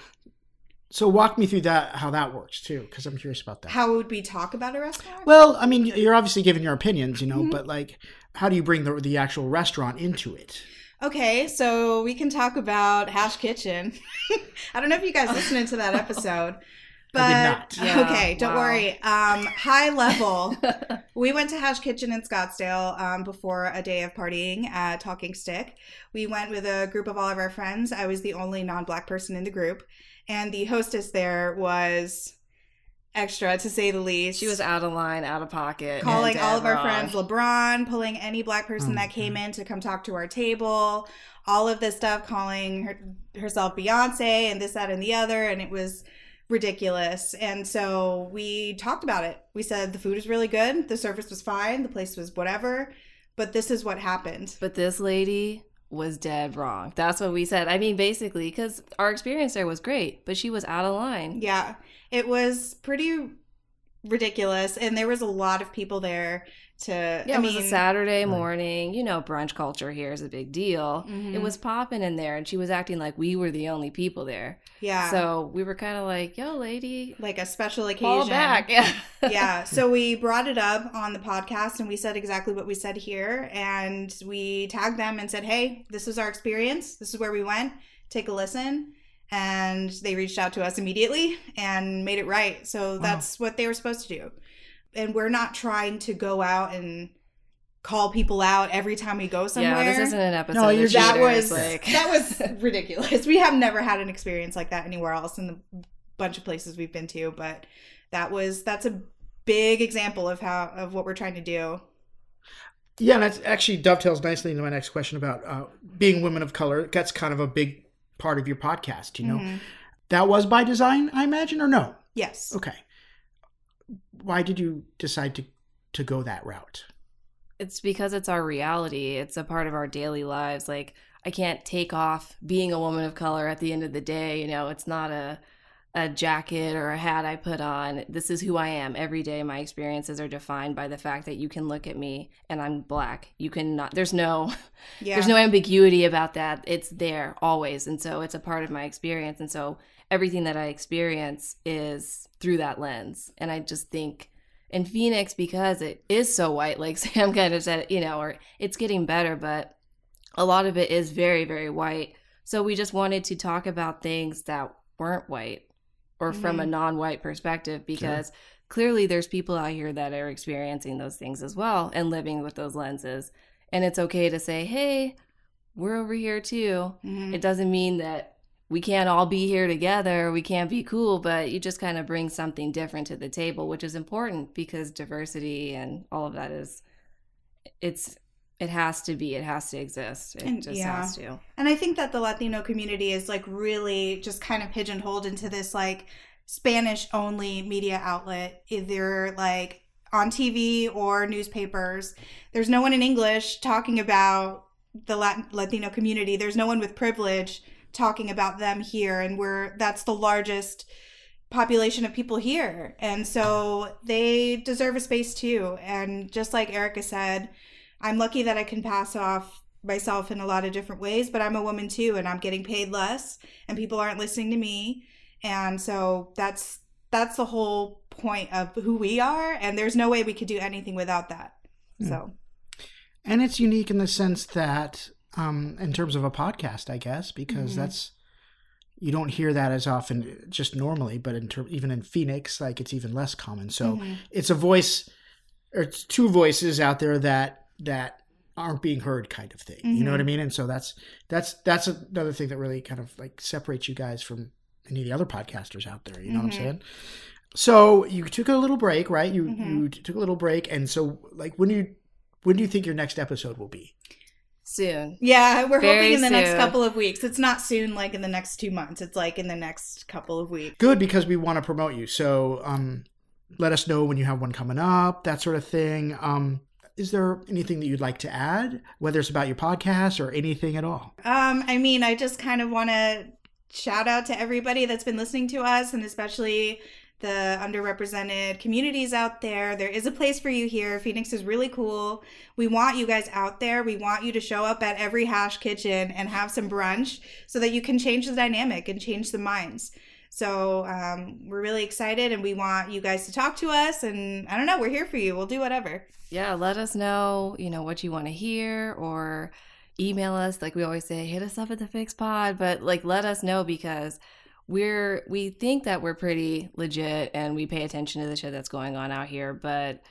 so walk me through that how that works too, because I'm curious about that. How would we talk about a restaurant? Well, I mean, you're obviously giving your opinions, you know, Mhm. but like, how do you bring the the actual restaurant into it? Okay, so we can talk about Hash Kitchen. I don't know if you guys listened to that episode, but I did not. Yeah, okay, don't wow. worry. Um, high level. we went to Hash Kitchen in Scottsdale um, before a day of partying at Talking Stick. We went with a group of all of our friends. I was the only non-black person in the group, and the hostess there was extra to say the least. She was out of line, out of pocket, calling all of our wrong. friends LeBron, pulling any black person Oh, that came in to come talk to our table, all of this stuff, calling her, herself Beyonce and this, that, and the other, and it was ridiculous. And so we talked about it. We said the food is really good, the service was fine, the place was whatever, but this is what happened. But this lady was dead wrong. That's what we said. I mean, basically, because our experience there was great, but she was out of line. Yeah, it was pretty ridiculous, and there was a lot of people there to. Yeah, I it was a Saturday morning. You know, brunch culture here is a big deal. mhm. It was popping in there, and she was acting like we were the only people there. yeah, So we were kind of like, "Yo, lady, like a special occasion. fall back." Yeah, yeah so we brought it up on the podcast and we said exactly what we said here and we tagged them and said hey this is our experience this is where we went take a listen and they reached out to us immediately and made it right so that's what they were supposed to do and we're not trying to go out and call people out every time we go somewhere yeah. This isn't an episode. No, of you're that was like that was ridiculous. We have never had an experience like that anywhere else in the bunch of places we've been to, but that was that's a big example of how of what we're trying to do. Yeah, and that actually dovetails nicely into my next question about uh, being women of color. That's kind of a big part of your podcast, you know. Mhm. That was by design, I imagine, or no? Yes. Okay. Why did you decide to to go that route? it's because it's our reality. It's a part of our daily lives. Like I can't take off being a woman of color at the end of the day. You know, it's not a a jacket or a hat I put on. This is who I am. Every day my experiences are defined by the fact that you can look at me and I'm black. You can not there's no Yeah. there's no ambiguity about that. It's there always. And so it's a part of my experience. And so everything that I experience is through that lens. And I just think in Phoenix, because it is so white, like Sam kind of said, you know, or it's getting better, but a lot of it is very, very white. So we just wanted to talk about things that weren't white or from a non white perspective because clearly there's people out here that are experiencing those things as well and living with those lenses. And it's okay to say, hey, we're over here too. Mhm. It doesn't mean that we can't all be here together, we can't be cool, but you just kind of bring something different to the table, which is important because diversity and all of that is it's it has to be, it has to exist. It And- just yeah. has to. And I think that the Latino community is like really just kind of pigeonholed into this like Spanish only media outlet, either like on TV or newspapers. There's no one in English talking about the Lat- Latino community. There's no one with privilege talking about them here. And we're, that's the largest population of people here. And so they deserve a space too. And just like Erica said, I'm lucky that I can pass off myself in a lot of different ways, but I'm a woman too, and I'm getting paid less, and people aren't listening to me, and so that's that's the whole point of who we are, and there's no way we could do anything without that. Hmm. So And it's unique in the sense that, um, in terms of a podcast, I guess, because Mhm. that's you don't hear that as often just normally, but in term, even in Phoenix, like it's even less common. So mhm. it's a voice, or it's two voices out there that that aren't being heard, kind of thing. You know what I mean? And so that's that's that's another thing that really kind of like separates you guys from any of the other podcasters out there. You know what I'm Mhm. saying? So you took a little break, right? You Mhm. you took a little break, and so like when do you when do you think your next episode will be? Soon. yeah, we're Very hoping in the next couple of weeks. It's not soon, like in the next two months. It's like in the next couple of weeks. Good because we want to promote you. So um, let us know when you have one coming up, that sort of thing. Um, is there anything that you'd like to add, whether it's about your podcast or anything at all? Um, I mean, I just kind of want to shout out to everybody that's been listening to us, and especially the underrepresented communities out there. There is a place for you here. Phoenix is really cool. We want you guys out there. We want you to show up at every hash kitchen and have some brunch so that you can change the dynamic and change the minds. So um, we're really excited, and we want you guys to talk to us. And I don't know, we're here for you. We'll do whatever. Yeah, let us know, you know, what you want to hear or email us. Like we always say, hit us up at the Fix Pod, but like let us know because we're we think that we're pretty legit and we pay attention to the shit that's going on out here, but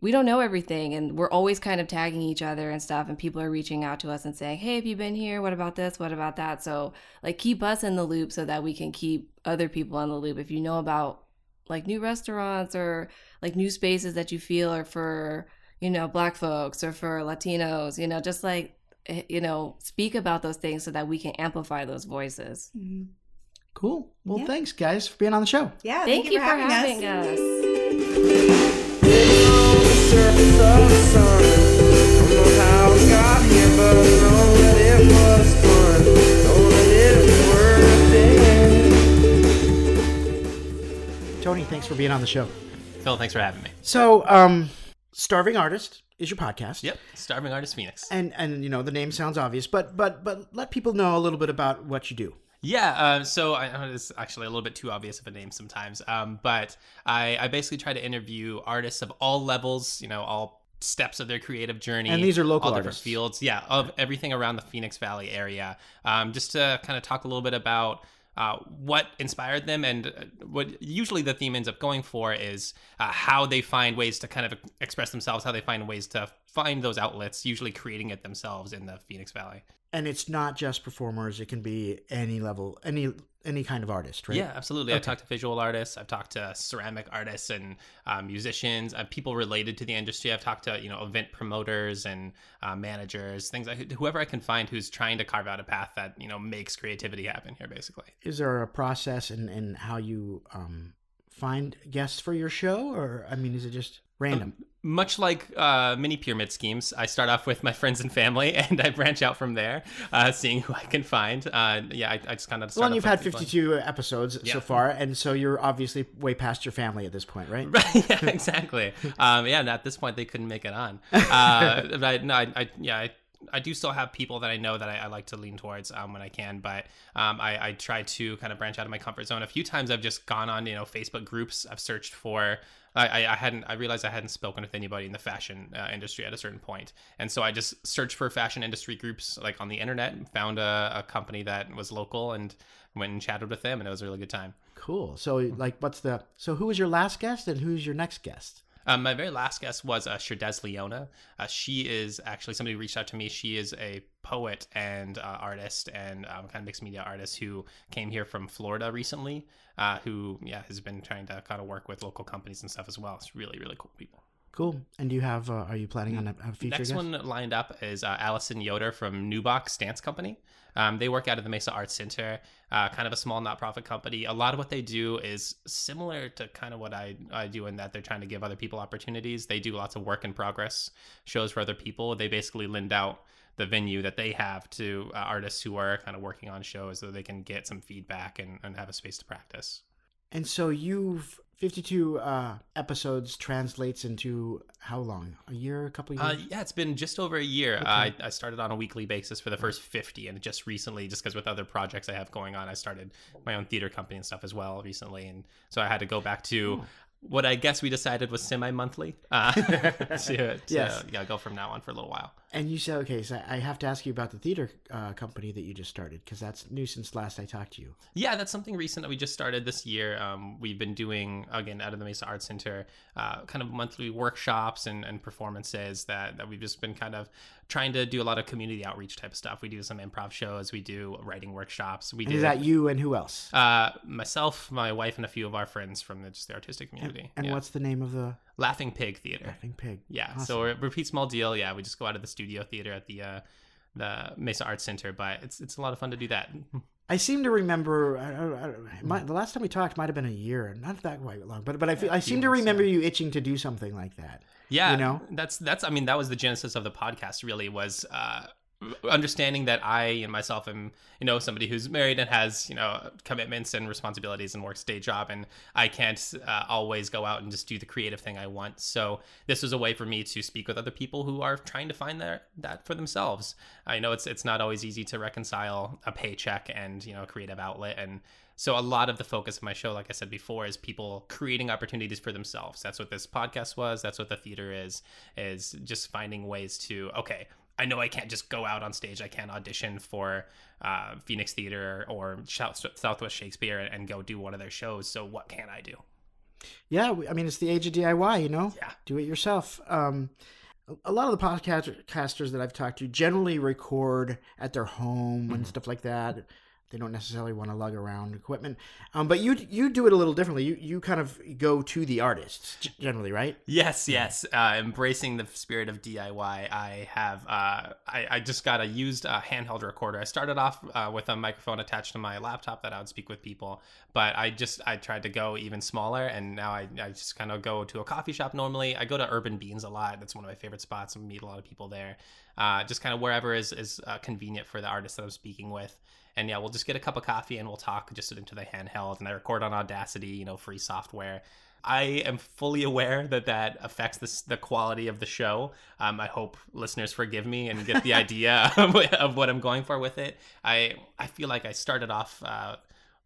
we don't know everything and we're always kind of tagging each other and stuff and people are reaching out to us and saying, "Hey, have you been here? What about this? What about that?" So, like keep us in the loop so that we can keep other people in the loop. If you know about like new restaurants or like new spaces that you feel are for you know black folks or for latinos you know just like eh, you know speak about those things so that we can amplify those voices Cool. Well, Yeah. thanks, guys, for being on the show. Yeah, thank, you for having, us. surface of the sun. Don't know how I got here, but I know that it was fun. Know that it was worth it. Tony, thanks for being on the show. Phil, thanks for having me. So, um, Starving Artist is your podcast. Yep, Starving Artist Phoenix. And and you know the name sounds obvious, but but but let people know a little bit about what you do. Yeah, uh, so I it's actually a little bit too obvious of a name sometimes, um, but I, I basically try to interview artists of all levels, you know, all steps of their creative journey. And these are local all different artists. fields. Yeah, of everything around the Phoenix Valley area, um, just to kind of talk a little bit about uh, what inspired them and uh, what usually the theme ends up going for is uh, how they find ways to kind of express themselves, how they find ways to find those outlets, usually creating it themselves in the Phoenix Valley. And it's not just performers; it can be any level, any any kind of artist, right? Yeah, absolutely. I've talked to visual artists. I've talked to ceramic artists and uh, musicians, uh, people related to the industry. I've talked to you know event promoters and uh, managers, things like whoever I can find who's trying to carve out a path that you know makes creativity happen here. Basically, Is there a process in in how you um find guests for your show, or I mean, is it just random? much like uh, mini pyramid schemes, I start off with my friends and family, and I branch out from there, uh, seeing who I can find. Uh, yeah, I, I just kind of. well, and you've had 52 episodes Yeah. so far, and so you're obviously way past your family at this point, right? Right, yeah, exactly. um, yeah, and at this point they couldn't make it on. Uh, but I, no, I, I, yeah, I, I do still have people that I know that I, I like to lean towards um, when I can, but um, I, I try to kind of branch out of my comfort zone. A few times I've just gone on, you know, Facebook groups. I've searched for. I, I- hadn't. I realized I hadn't spoken with anybody in the fashion uh, industry at a certain point, and so I just searched for fashion industry groups like on the internet and found a, a company that was local and went and chatted with them, and it was a really good time. Cool. So, like, what's the so who was your last guest, and who's your next guest? Um, my very last guest was uh, Sherdez Leona. Uh, she is actually somebody who reached out to me. She is a poet and uh, artist and um, kind of mixed media artist who came here from Florida recently. Uh, who yeah has been trying to kind of work with local companies and stuff as well. It's really really cool people. Cool. And do you have? Uh, are you planning on a, a future Next guest? one lined up is uh, Allison Yoder from New Box Dance Company. Um, they work out of the Mesa Arts Center, uh, kind of a small not-profit company. A lot of what they do is similar to kind of what I, I do in that they're trying to give other people opportunities. They do lots of work in progress shows for other people. They basically lend out the venue that they have to uh, artists who are kind of working on shows so they can get some feedback and, and have a space to practice. And so you've 52 uh, episodes translates into how long? A year, a couple of Uh, years? yeah, it's been just over a year. I, I started on a weekly basis for the first 50, and just recently, just because with other projects I have going on, I started my own theater company and stuff as well recently. And so I had to go back to what I guess we decided was semi monthly uh, to, to Yes. yeah, go from now on for a little while. And you said, okay, so I have to ask you about the theater uh, company that you just started because that's new since last I talked to you. Yeah, that's something recent that we just started this year. Um, we've been doing again out of the Mesa Arts Center, uh, kind of monthly workshops and, and performances that, that we've just been kind of trying to do a lot of community outreach type stuff. We do some improv shows, we do writing workshops. We And is that you and who else? uh, myself, my wife, and a few of our friends from the, just the artistic and community. and Yeah. what's the name of the Laughing Pig Theater? Laughing Pig? Yeah, Awesome. so we're, repeat small deal. Yeah, we just go out of the studio theater at the uh, the Mesa Arts Center, but it's it's a lot of fun to do that. I seem to remember. I, don't- I, don't- my, the last time we talked might have been a year, not that quite long, but but I, feel, I seem to remember you itching to do something like that. Yeah, You know? that's that's. I mean, that was the genesis of the podcast. Really, was uh, understanding that I and myself am, you know, somebody who's married and has, you know, commitments and responsibilities and works day job, and I can't uh, always go out and just do the creative thing I want. So this was a way for me to speak with other people who are trying to find that that for themselves. I know it's it's not always easy to reconcile a paycheck and you know a creative outlet and. So a lot of the focus of my show, like I said before, is people creating opportunities for themselves. That's what this podcast was. That's what the theater is. Is just finding ways to okay. I know I can't just go out on stage. I can't audition for uh, Phoenix Theater or Southwest Shakespeare and, go do one of their shows. So what can I do? Yeah, I mean it's the age of DIY, you know. Yeah. do it yourself. Um, a- a lot of the podcasters that I've talked to generally record at their home Mm-hmm. and stuff like that. They don't necessarily want to lug around equipment, um, but you you do it a little differently. You you kind of go to the artists generally, right? Yes, yes. Uh, embracing the spirit of DIY. I have. Uh, I, I just got a used uh, handheld recorder. I started off uh, with a microphone attached to my laptop that I would speak with people, but I just I tried to go even smaller, and now I, I just kind of go to a coffee shop. Normally, I go to Urban Beans a lot. That's one of my favorite spots. I meet a lot of people there. Uh, just kind of wherever is is uh, convenient for the artist that I'm speaking with. And yeah, we'll just get a cup of coffee and we'll talk just into the handheld. And I record on Audacity, you know, free software. I am fully aware that that affects this, the quality of the show. Um, I hope listeners forgive me and get the idea of, of what I'm going for with it. I I feel like I started off uh,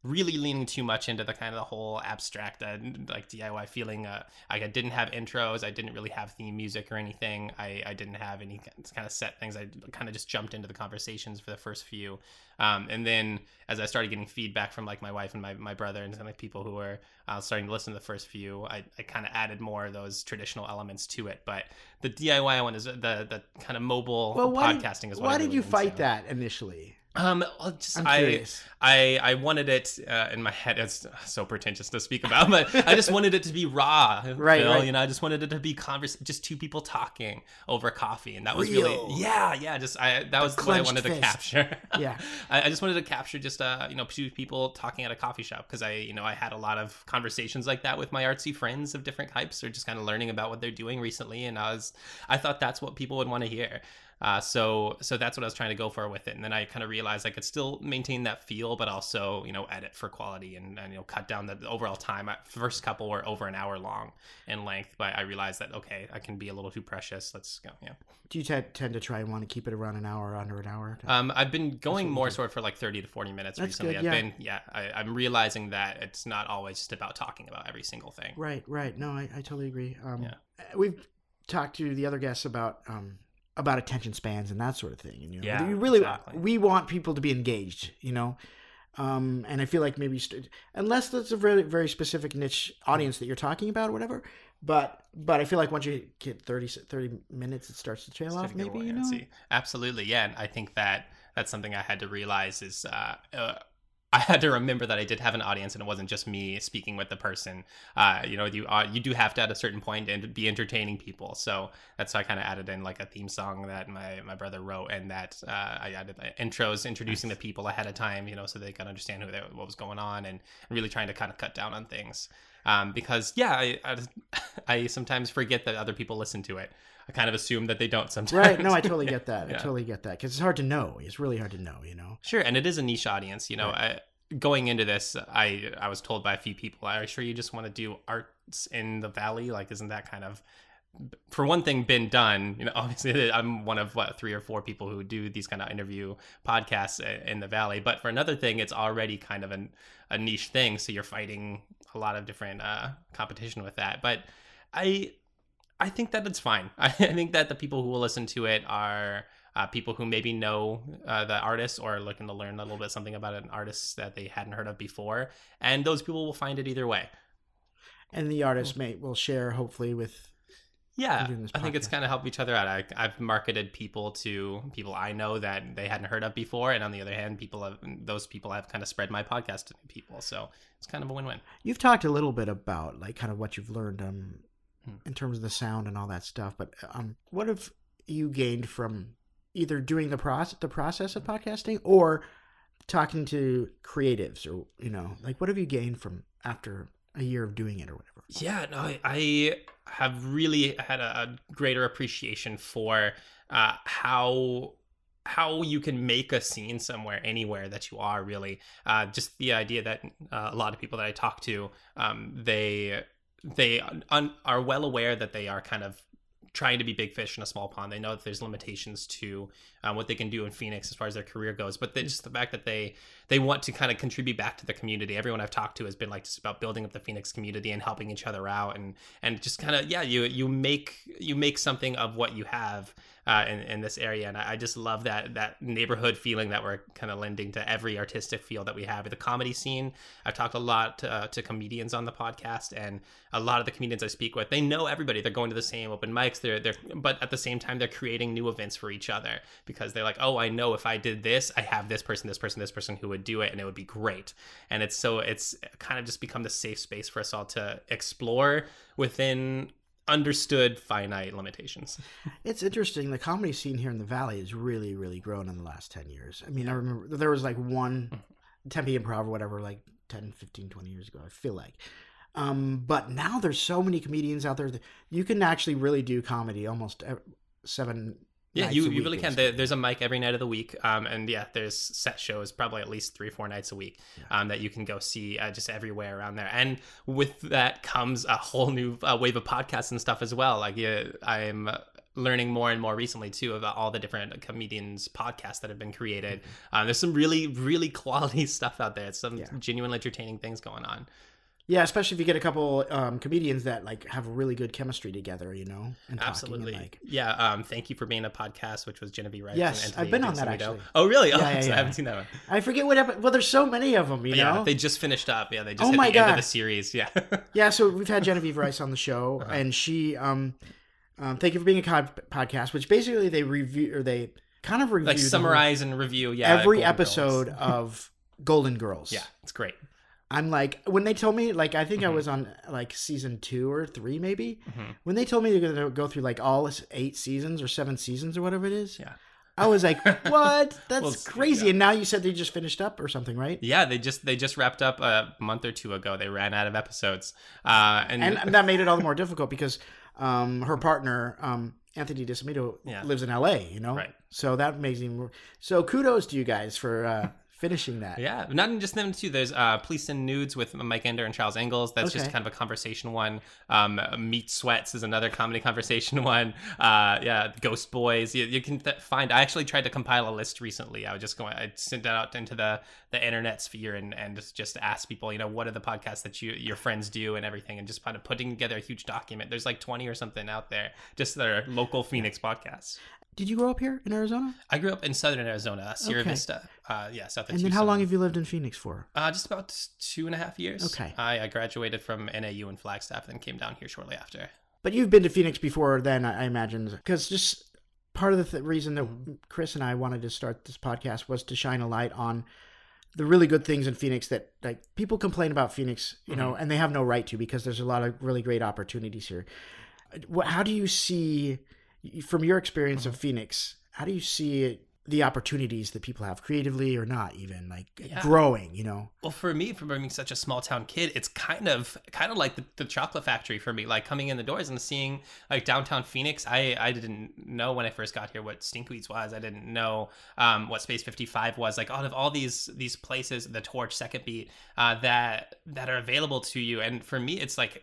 really leaning too much into the kind of the whole abstract uh, like DIY feeling. Uh, I didn't have intros. I didn't really have theme music or anything. I, I didn't have any kind of set things. I kind of just jumped into the conversations for the first few. Um, and then as I started getting feedback from like my wife and my, my brother and some like people who were uh, starting to listen to the first few, I, I kind of added more of those traditional elements to it. But the DIY one is the the kind of mobile Well, podcasting did, is what why did really you fight that initially? Um, well, just I. I, I wanted it uh, in my head. It's so pretentious to speak about, but I just wanted it to be raw, Right, Phil, right. You know, I just wanted it to be converse, just two people talking over coffee, and that was Real. really, yeah, yeah. Just I, that was what I wanted to capture. Yeah. I, I just wanted to capture just uh, you know, two people talking at a coffee shop because I, you know, I had a lot of conversations like that with my artsy friends of different types, or just kind of learning about what they're doing recently, and I was, I thought that's what people would want to hear. Uh, so so that's what I was trying to go for with it, and then I kind of realized I could still maintain that feel, but also you know edit for quality and, and you know cut down the the overall time. I, first couple were over an hour long in length, but I realized that okay, I can be a little too precious. Let's go. Yeah. Do you t- tend to try and want to keep it around an hour, under an hour? Um, I've been going more sort for like thirty to forty minutes That's recently. good, I've yeah. been yeah, I, I'm realizing that it's not always just about talking about every single thing. Right, right. No, I, I totally agree. Um, Yeah. We've talked to the other guests about um, about attention spans and that sort of thing. And, you know, Yeah, you really exactly. we want people to be engaged. You know, um, and I feel like maybe st- unless that's a very very specific niche audience that you're talking about or whatever. But but I feel like once you get 30, 30 minutes, it starts to trail It's off. Maybe you know. Absolutely, yeah. And I think that that's something I had to realize is uh, uh, I had to remember that I did have an audience, and it wasn't just me speaking with the person. Uh, you know, you uh, you do have to at a certain point and be entertaining people. So that's why I kind of added in like a theme song that my my brother wrote, and that uh, I added uh, intros introducing the people ahead of time. You know, so they could understand who they, what was going on, and really trying to kind of cut down on things. Um, because yeah, I, I I sometimes forget that other people listen to it. I kind of assume that they don't sometimes. Right. No, I totally get that. I totally get that because it's hard to know. It's really hard to know. You know. Sure, and it is a niche audience. You know, I, going into this, I I was told by a few people, "Are you sure you just want to do arts in the valley? Like, isn't that kind of, for one thing, been done? You know, obviously, I'm one of what three or four people who do these kind of interview podcasts in the valley. But for another thing, it's already kind of an, a niche thing, so you're fighting a lot of different uh, competition with that. But I I think that it's fine. I think that the people who will listen to it are uh, people who maybe know uh, the artist or are looking to learn a little bit something about an artist that they hadn't heard of before, and those people will find it either way. And the artist may will share hopefully with Yeah, I think it's kind of helped each other out. I, I've marketed people to people I know that they hadn't heard of before, and on the other hand, people have those people have kind of spread my podcast to new people. So it's kind of a win-win. You've talked a little bit about like kind of what you've learned um, Hmm. in terms of the sound and all that stuff, but um, what have you gained from either doing the process the process of podcasting or talking to creatives or you know like what have you gained from after a year of doing it or whatever? Yeah, no, I, I have really had a, a greater appreciation for uh, how how you can make a scene somewhere anywhere that you are really. Uh, just the idea that uh, a lot of people that i talk to um, they they un- are well aware that they are kind of trying to be big fish in a small pond. They know that there's limitations to um, what they can do in phoenix as far as their career goes but they, just the fact that they they want to kind of contribute back to the community. Everyone i've talked to has been like just about building up the phoenix community and helping each other out and and just kind of yeah you you make you make something of what you have uh, in, in this area. And I, I just love that that neighborhood feeling that we're kind of lending to every artistic field that we have. The comedy scene i've talked a lot to, uh, to comedians on the podcast and a lot of the comedians i speak with they know everybody. They're going to the same open mics. They're they're but at the same time they're creating new events for each other because they're like oh i know if i did this i have this person this person this person who would do it and it would be great and it's so it's kind of just become the safe space for us all to explore within understood finite limitations It's interesting. The comedy scene here in the valley has really, really grown in the last 10 years. I mean, I remember there was like one Tempe Improv or whatever, like 10, 15, 20 years ago, I feel like. Um, but now there's so many comedians out there that you can actually really do comedy almost seven. Yeah, you, you really can. There, there's a mic every night of the week, um, and yeah, there's set shows probably at least three, four nights a week um, that you can go see uh, just everywhere around there. And with that comes a whole new uh, wave of podcasts and stuff as well. Like yeah, I'm learning more and more recently too about all the different comedians podcasts that have been created. Um, there's some really, really quality stuff out there. It's some Yeah. genuine entertaining things going on. Yeah, especially if you get a couple um, comedians that like have really good chemistry together, you know, and Absolutely. And, like, Yeah. Um, thank you for being a podcast, which was Genevieve Rice. Yes, and I've been on that, actually. Oh, really? Yeah, oh, yeah, I haven't seen that one. I forget what happened. Well, there's so many of them, you yeah, know. they just finished up. Yeah, they just Oh hit my the end of God. the series. Yeah. Yeah, so we've had Genevieve Rice on the show, Uh-huh. and she, um, um, thank you for being a cod- podcast, which basically they review or they kind of review like whole- summarize and review. Yeah, every Golden episode of Golden Girls. Yeah, it's great. I'm like when they told me like I think I Mhm. was on like season two or three maybe Mhm. when they told me they're gonna go through like all eight seasons or seven seasons or whatever it is. Yeah. I was like, what? That's Well, crazy. yeah. And now you said they just finished up or something, right? Yeah, they just they just wrapped up a month or two ago. They ran out of episodes, uh, and, And that made it all the more difficult because um, her partner um, Anthony DeSimito Yeah. lives in L.A. You know, Right. So that makes more. So kudos to you guys for uh, finishing that. Yeah, not just them too. There's uh, Police and Nudes with Mike Ender and Charles Engels. That's just kind of a conversation one. Um, Meat Sweats is another comedy conversation one. Uh, yeah, Ghost Boys. You, you can th- find. I actually tried to compile a list recently. I was just going. I sent that out into the the internet sphere and and just just ask people, you know, what are the podcasts that you your friends do and everything, and just kind of putting together a huge document. There's like 20 or something out there, just are local Phoenix podcasts. Did you grow up here in Arizona? I grew up in southern Arizona, Sierra Okay. Vista. Uh, yeah, south of And then how long have you lived in Phoenix for? Uh, just about two and a half years. Okay. I, I graduated from NAU in Flagstaff, then came down here shortly after. But you've been to Phoenix before then, I I imagine, because just part of the th- reason that. Chris and I wanted to start this podcast was to shine a light on the really good things in Phoenix that like people complain about Phoenix, you know, Mm-hmm. and they have no right to because there's a lot of really great opportunities here. How do you see, from your experience Mm-hmm. of Phoenix, how do you see the opportunities that people have creatively or not even like Yeah. growing, you know? Well, for me, from being such a small town kid, it's kind of kind of like the, the chocolate factory for me. Like coming in the doors and seeing like downtown Phoenix. I I didn't know when I first got here what Stinkweeds was. I didn't know um, what Space Fifty Five was. Like out of all these these places, the Torch, Second Beat, uh, that that are available to you. And for me, it's like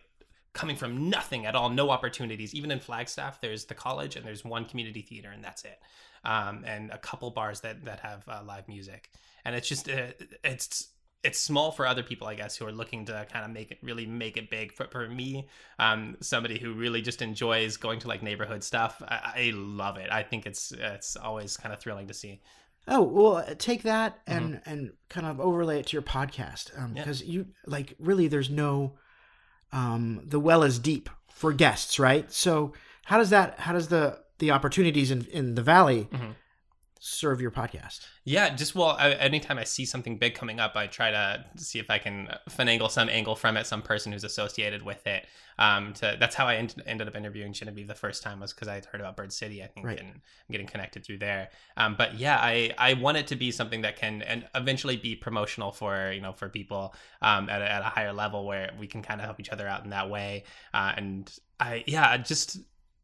coming from nothing at all, no opportunities. Even in Flagstaff, there's the college and there's one community theater, and that's it. Um, and a couple bars that that have uh, live music, and it's just uh, it's it's small for other people, I guess, who are looking to kind of make it really make it big. For, for me, um, somebody who really just enjoys going to like neighborhood stuff, I, I love it. I think it's it's always kind of thrilling to see. Oh well, uh, take that and and kind of overlay it to your podcast Yeah. because you like really there's no um the well is deep for guests, right? So how does that how does the the opportunities in in the valley Mhm. Serve your podcast? Yeah, just well, I, anytime I see something big coming up, I try to see if I can finagle some angle from it, some person who's associated with it. Um, to that's how I end, ended up interviewing Genevieve the first time was because I had heard about Bird City, I think, Right. and getting connected through there. Um, but yeah, I I want it to be something that can and eventually be promotional for you know for people um, at a, at a higher level where we can kind of help each other out in that way. Uh, and I yeah, just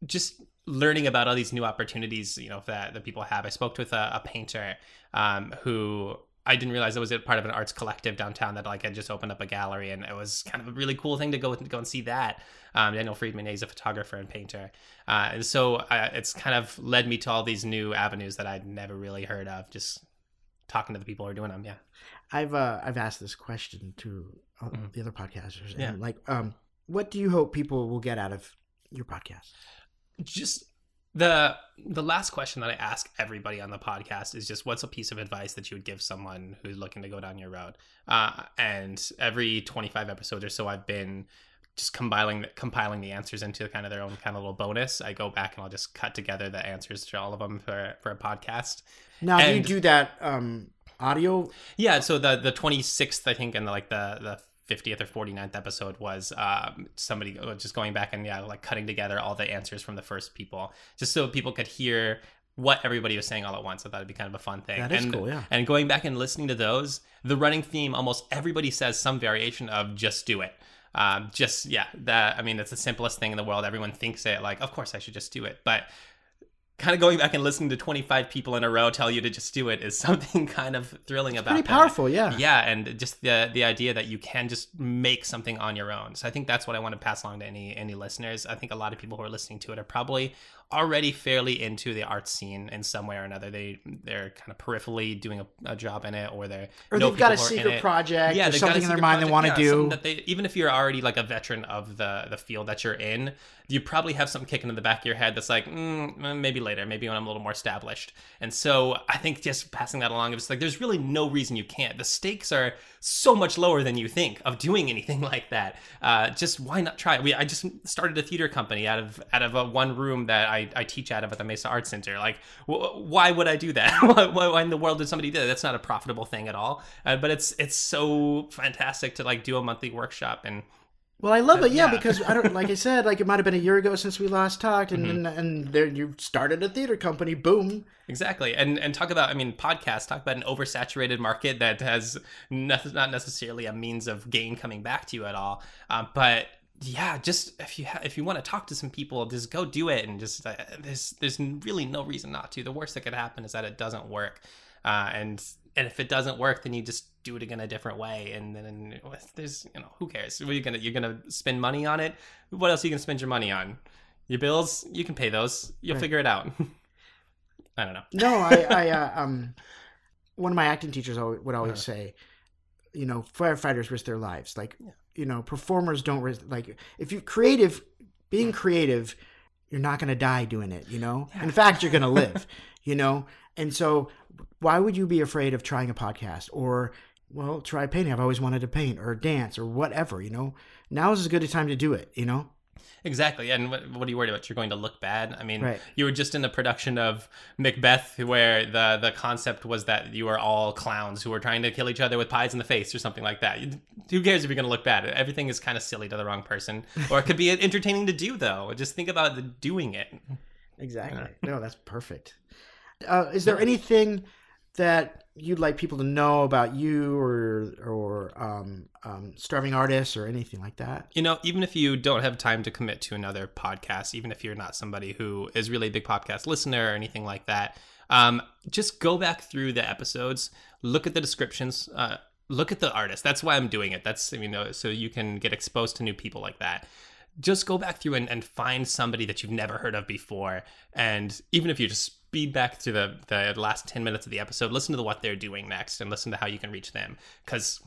just learning about all these new opportunities you know that, that people have i spoke with a, a painter um, who i didn't realize it was a part of an arts collective downtown that like had just opened up a gallery and it was kind of a really cool thing to go go and see that um, daniel friedman he's a photographer and painter uh, and so uh, it's kind of led me to all these new avenues that i'd never really heard of just talking to the people who are doing them yeah I've uh I've asked this question to uh, Mhm. the other podcasters and Yeah. like um what do you hope people will get out of your podcast? Just the the last question that I ask everybody on the podcast is just what's a piece of advice that you would give someone who's looking to go down your road? Uh, and every 25 episodes or so, I've been just compiling compiling the answers into kind of their own kind of little bonus. I go back and I'll just cut together the answers to all of them for for a podcast. Now, do you do that um audio Yeah, so the the 26th, I think, and like the the 50th or 49th episode was um, somebody just going back and yeah, like cutting together all the answers from the first people, just so people could hear what everybody was saying all at once. I thought it'd be kind of a fun thing. That is and, cool, yeah. And going back and listening to those, the running theme, almost everybody says some variation of "just do it." Um, just yeah, that I mean, it's the simplest thing in the world. Everyone thinks it like, of course I should just do it, but kind of going back and listening to 25 people in a row tell you to just do it is something kind of thrilling about pretty that. powerful, yeah. yeah and just the the idea that you can just make something on your own so i think that's what i want to pass along to any any listeners i think a lot of people who are listening to it are probably already fairly into the art scene in some way or another. They they're kind of peripherally doing a, a job in it or they're Or they've got a people who are in secret project or got a something in their mind they want to yeah, do. that they even if you're already like a veteran of the the field that you're in you probably have something kicking in the back of your head that's like mm, maybe later. Maybe when i'm a little more established. And so i think just passing that along it's like there's really no reason you can't. The stakes are so much lower than you think of doing anything like that. Uh, just why not try we i just started a theater company out of out of a one room that i I, I teach out of at the Mesa Art Center. Like, wh- why would I do that? why, why in the world did somebody do that? That's not a profitable thing at all. Uh, but it's it's so fantastic to like do a monthly workshop and Well, I love it, yeah, Yeah. because I don't like I said, like it might have been a year ago since we last talked, and Mm-hmm. and, and there you started a theater company, boom. Exactly, and and talk about I mean podcasts. Talk about an oversaturated market that has ne- not necessarily a means of gain coming back to you at all. Um, but yeah, just if you ha- if you want to talk to some people, just go do it, and just uh, there's there's really no reason not to. The worst that could happen is that it doesn't work, uh, and and if it doesn't work, then you just do it again a different way, and then there's you know who cares? What are you gonna you're gonna spend money on it? What else are you gonna spend your money on? Your bills, you can pay those. You'll Right. figure it out. I don't know. No, I, I uh, um, one of my acting teachers would always Uh-huh. say, you know, firefighters risk their lives. Like, you know, performers don't risk. Like, if you're creative, being creative, you're not going to die doing it. You know, in fact, you're going to live. you know, and so why would you be afraid of trying a podcast or well, try painting. I've always wanted to paint or dance or whatever. You know, now is as good a time to do it. You know. Exactly. And what, what are you worried about? You're going to look bad. I mean, Right. you were just in the production of Macbeth, where the the concept was that you are all clowns who are trying to kill each other with pies in the face or something like that. Who cares if you're going to look bad? Everything is kind of silly to the wrong person, or it could be entertaining to do though. Just think about the doing it. Exactly. No, that's perfect. Uh, is there anything that you'd like people to know about you or or um, um, starving artists or anything like that? You know, even if you don't have time to commit to another podcast, even if you're not somebody who is really a big podcast listener or anything like that, um, just go back through the episodes, look at the descriptions, uh, look at the artist. That's why I'm doing it. That's you know, so you can get exposed to new people like that. Just go back through and, and find somebody that you've never heard of before, and even if you just speed back to the the last ten minutes of the episode, listen to what they're doing next, and listen to how you can reach them. Because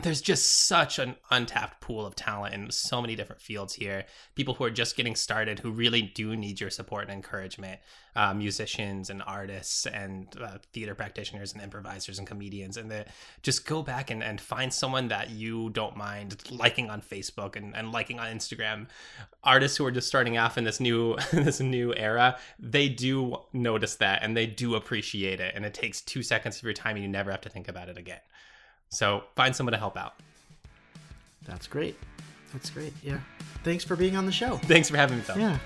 there's just such an untapped pool of talent in so many different fields here. People who are just getting started who really do need your support and encouragement. Uh, musicians and artists and uh, theater practitioners and improvisers and comedians. And the, just go back and, and find someone that you don't mind liking on Facebook and, and liking on Instagram. Artists who are just starting off in this new this new era, they do notice that and they do appreciate it. And it takes two seconds of your time and you never have to think about it again. So find someone to help out. That's great. That's great. Yeah. Thanks for being on the show. Thanks for having me, Phil. Yeah.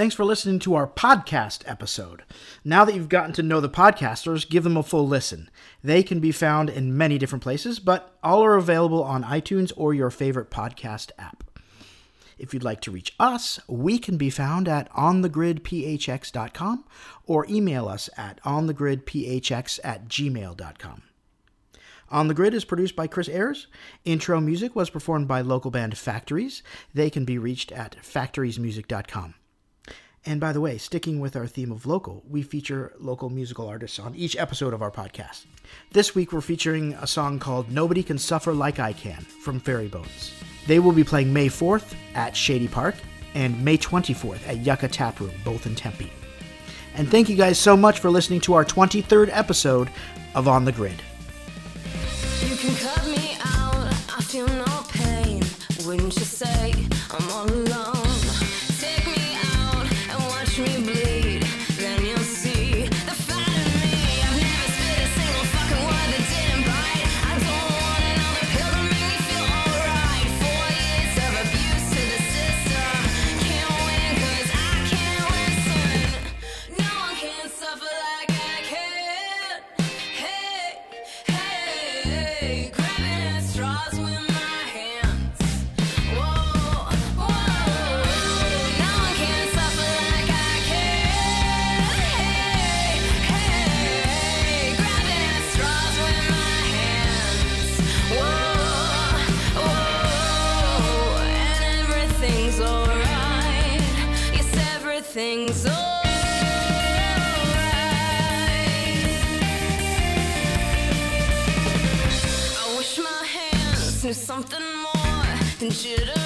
Thanks for listening to our podcast episode. Now that you've gotten to know the podcasters, give them a full listen. They can be found in many different places, but all are available on iTunes or your favorite podcast app. If you'd like to reach us, we can be found at onthegridphx.com or email us at onthegridphx at gmail.com. On the Grid is produced by Chris Ayers. Intro music was performed by local band Factories. They can be reached at factoriesmusic.com. And by the way, sticking with our theme of local, we feature local musical artists on each episode of our podcast. This week we're featuring a song called Nobody Can Suffer Like I Can from Fairy Bones. They will be playing May 4th at Shady Park and May 24th at Yucca Tap Room, both in Tempe. And thank you guys so much for listening to our 23rd episode of On the Grid. You can cut me out, I feel no pain. Wouldn't you say I'm all alone? Something more than jitter